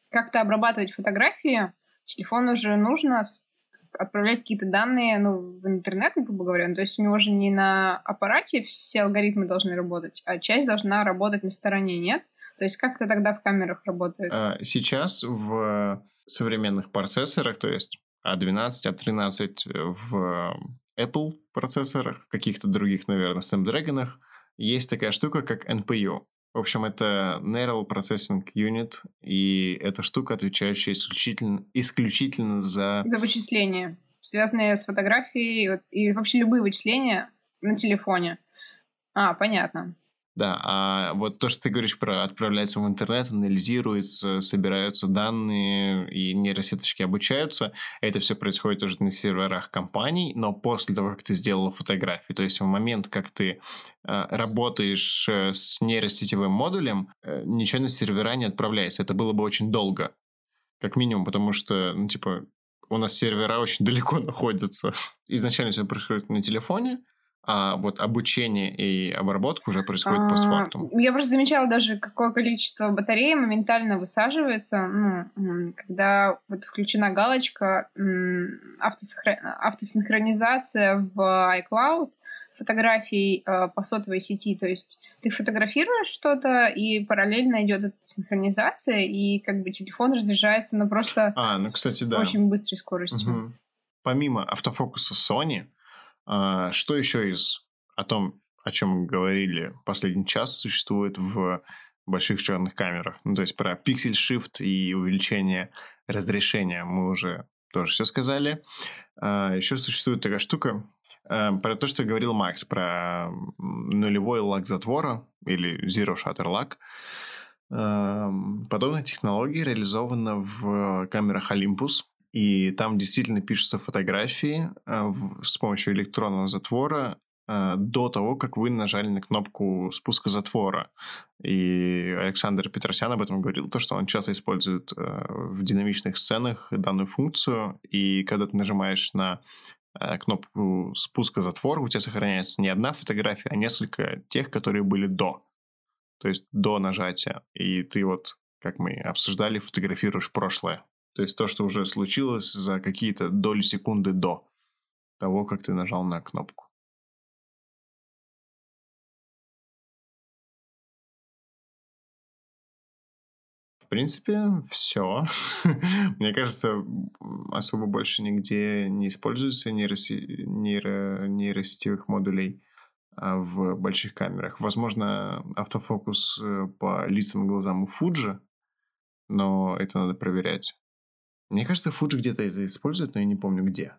как-то обрабатывать фотографии, телефону же нужно отправлять какие-то данные ну, в интернет, грубо говоря. Ну, то есть у него же не на аппарате все алгоритмы должны работать, а часть должна работать на стороне, нет? То есть как это тогда в камерах работает? А, сейчас в современных процессорах, то есть A12, а A13 а в Apple процессорах, каких-то других, наверное, Snapdragon, есть такая штука, как NPU. В общем, это Neural Processing Unit, и эта штука, отвечающая исключительно, исключительно за... За вычисления, связанные с фотографией и вообще любые вычисления на телефоне. А, понятно. Да, а вот то, что ты говоришь про отправляется в интернет, анализируется, собираются данные и нейросеточки обучаются, это все происходит уже на серверах компаний, но после того, как ты сделал фотографию, то есть в момент, как ты э, работаешь с нейросетевым модулем, э, ничего на сервера не отправляется. Это было бы очень долго, как минимум, потому что, ну, типа, у нас сервера очень далеко находятся. Изначально все происходит на телефоне, а вот обучение и обработка уже происходит а, постфактум. Я просто замечала даже, какое количество батареи моментально высаживается, ну, когда вот включена галочка автосохра... автосинхронизация в iCloud фотографий э, по сотовой сети. То есть ты фотографируешь что-то, и параллельно идет эта синхронизация, и как бы телефон разряжается, но просто а, ну, кстати, с да. очень быстрой скоростью. Угу. Помимо автофокуса Sony, что еще из о том, о чем мы говорили последний час, существует в больших черных камерах? Ну, то есть про пиксель shift и увеличение разрешения мы уже тоже все сказали. А, еще существует такая штука, а, про то, что говорил Макс, про нулевой лак затвора или Zero Shutter Lock. Подобная технология реализована в камерах Olympus, и там действительно пишутся фотографии э, с помощью электронного затвора э, до того, как вы нажали на кнопку спуска затвора. И Александр Петросян об этом говорил, то, что он часто использует э, в динамичных сценах данную функцию, и когда ты нажимаешь на кнопку спуска затвора, у тебя сохраняется не одна фотография, а несколько тех, которые были до. То есть до нажатия. И ты вот, как мы обсуждали, фотографируешь прошлое. То есть то, что уже случилось за какие-то доли секунды до того, как ты нажал на кнопку. В принципе, все. Мне кажется, особо больше нигде не используется нейроси... нейро... нейросетевых модулей а, в больших камерах. Возможно, автофокус э, по лицам и глазам у Fuji, но это надо проверять. Мне кажется, Fuji где-то это использует, но я не помню где.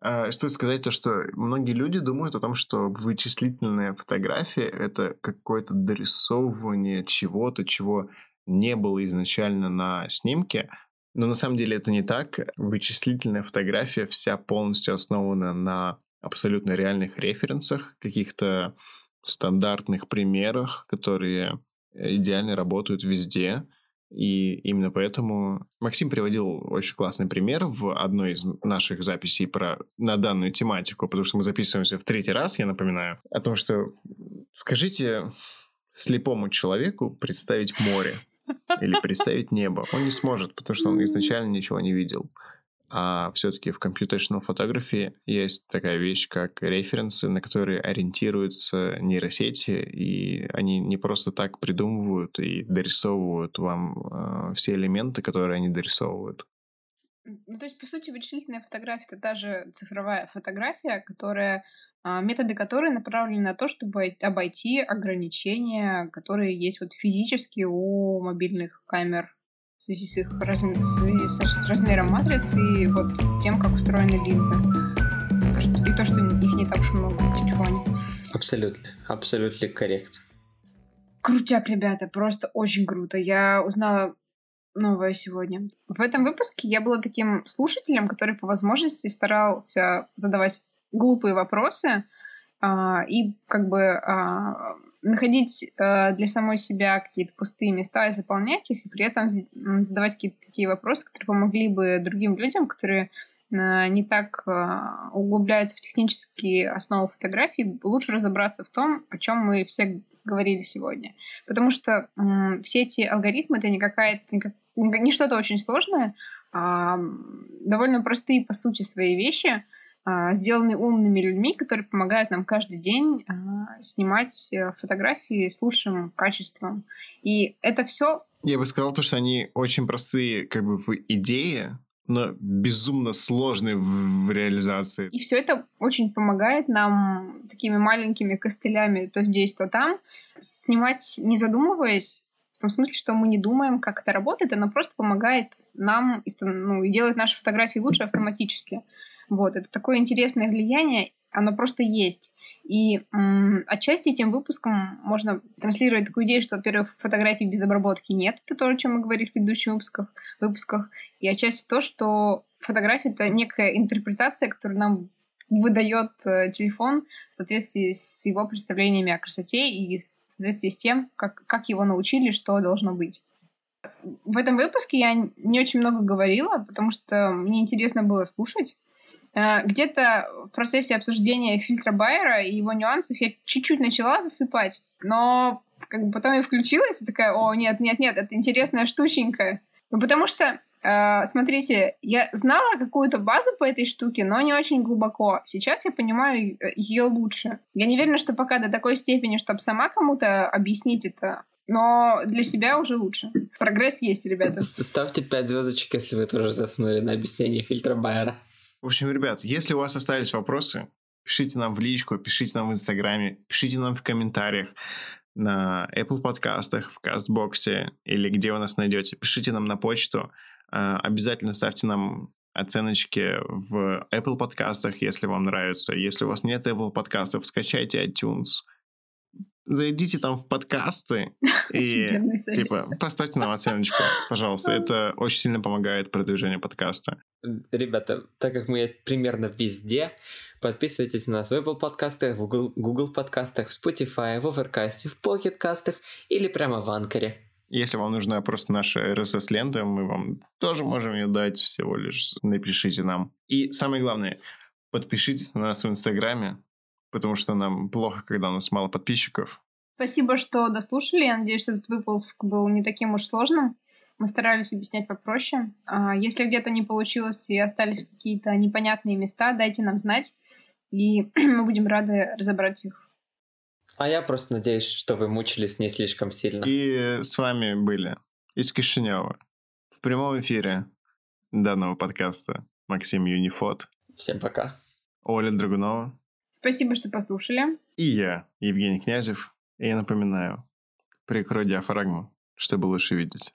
А, стоит сказать то, что многие люди думают о том, что вычислительная фотография — это какое-то дорисовывание чего-то, чего не было изначально на снимке. Но на самом деле это не так. Вычислительная фотография вся полностью основана на абсолютно реальных референсах, каких-то стандартных примерах, которые идеально работают везде. И именно поэтому Максим приводил очень классный пример в одной из наших записей про, на данную тематику, потому что мы записываемся в третий раз, я напоминаю, о том, что скажите слепому человеку представить море или представить небо. Он не сможет, потому что он изначально ничего не видел. А все-таки в computational photography есть такая вещь, как референсы, на которые ориентируются нейросети, и они не просто так придумывают и дорисовывают вам э, все элементы, которые они дорисовывают. Ну, то есть, по сути, вычислительная фотография — это та же цифровая фотография, которая а, методы которые направлены на то, чтобы обойти ограничения, которые есть вот физически у мобильных камер в связи с их разм... в связи с размером матрицы и вот тем, как устроены линзы. И то, что их не так уж много в телефоне. Абсолютно, абсолютно коррект. Крутяк, ребята, просто очень круто. Я узнала новое сегодня. В этом выпуске я была таким слушателем, который по возможности старался задавать глупые вопросы а, и как бы а, находить а, для самой себя какие-то пустые места и заполнять их, и при этом задавать какие-то такие вопросы, которые помогли бы другим людям, которые а, не так а, углубляются в технические основы фотографии, лучше разобраться в том, о чем мы все говорили сегодня. Потому что м, все эти алгоритмы это не какая-то не, не что-то очень сложное, а довольно простые по сути свои вещи, сделаны умными людьми, которые помогают нам каждый день а, снимать э, фотографии с лучшим качеством. И это все. Я бы сказал то, что они очень простые, как бы в идее, но безумно сложные в, в реализации. И все это очень помогает нам такими маленькими костылями то здесь, то там снимать, не задумываясь, в том смысле, что мы не думаем, как это работает, оно просто помогает нам ну, и делает наши фотографии лучше автоматически. Вот, это такое интересное влияние, оно просто есть. И м- отчасти этим выпуском можно транслировать такую идею, что, во-первых, фотографий без обработки нет, это то, о чем мы говорили в предыдущих выпусках, выпусках, и отчасти то, что фотография — это некая интерпретация, которую нам выдает э, телефон в соответствии с его представлениями о красоте и в соответствии с тем, как, как его научили, что должно быть. В этом выпуске я не очень много говорила, потому что мне интересно было слушать. Э, где-то в процессе обсуждения фильтра Байера и его нюансов я чуть-чуть начала засыпать, но как бы потом я включилась и такая, о, нет, нет, нет, это интересная штученька. Ну, потому что, э, смотрите, я знала какую-то базу по этой штуке, но не очень глубоко. Сейчас я понимаю э, ее лучше. Я не уверена, что пока до такой степени, чтобы сама кому-то объяснить это, но для себя уже лучше. Прогресс есть, ребята. Ставьте 5 звездочек, если вы тоже заснули на объяснение фильтра Байера. В общем, ребят, если у вас остались вопросы, пишите нам в личку, пишите нам в Инстаграме, пишите нам в комментариях на Apple подкастах, в Кастбоксе или где вы нас найдете. Пишите нам на почту. А, обязательно ставьте нам оценочки в Apple подкастах, если вам нравится. Если у вас нет Apple подкастов, скачайте iTunes – зайдите там в подкасты и типа поставьте нам оценочку, пожалуйста. Это очень сильно помогает продвижению подкаста. Ребята, так как мы есть примерно везде, подписывайтесь на нас в Apple подкастах, в Google, Google подкастах, в Spotify, в Overcast, в Pocket кастах или прямо в Анкоре. Если вам нужна просто наша RSS-лента, мы вам тоже можем ее дать, всего лишь напишите нам. И самое главное, подпишитесь на нас в Инстаграме, потому что нам плохо, когда у нас мало подписчиков. Спасибо, что дослушали. Я надеюсь, что этот выпуск был не таким уж сложным. Мы старались объяснять попроще. А, если где-то не получилось и остались какие-то непонятные места, дайте нам знать, и мы будем рады разобрать их. А я просто надеюсь, что вы мучились не слишком сильно. И с вами были из Кишинева в прямом эфире данного подкаста Максим Юнифот. Всем пока. Оля Драгунова. Спасибо, что послушали. И я, Евгений Князев. И я напоминаю, прикрой диафрагму, чтобы лучше видеть.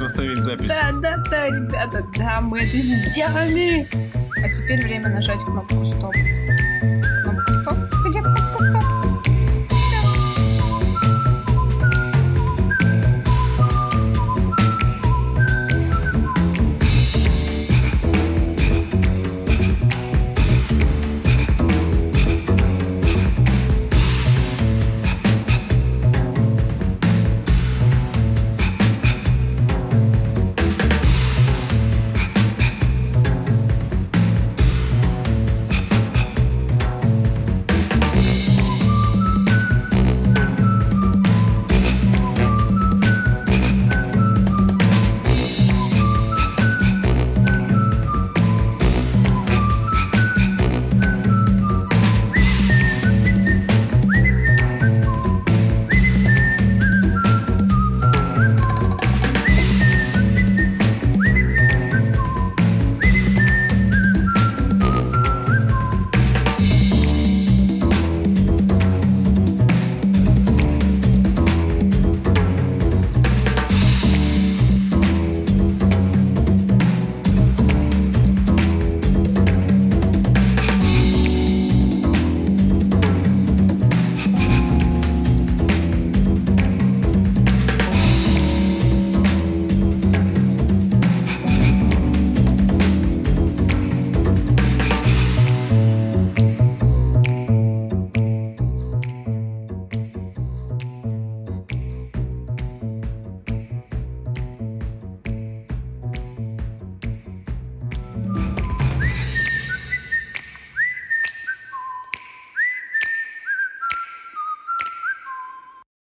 Можно остановить запись. Да, да, да, ребята, да, мы это сделали. А теперь время нажать кнопку стоп.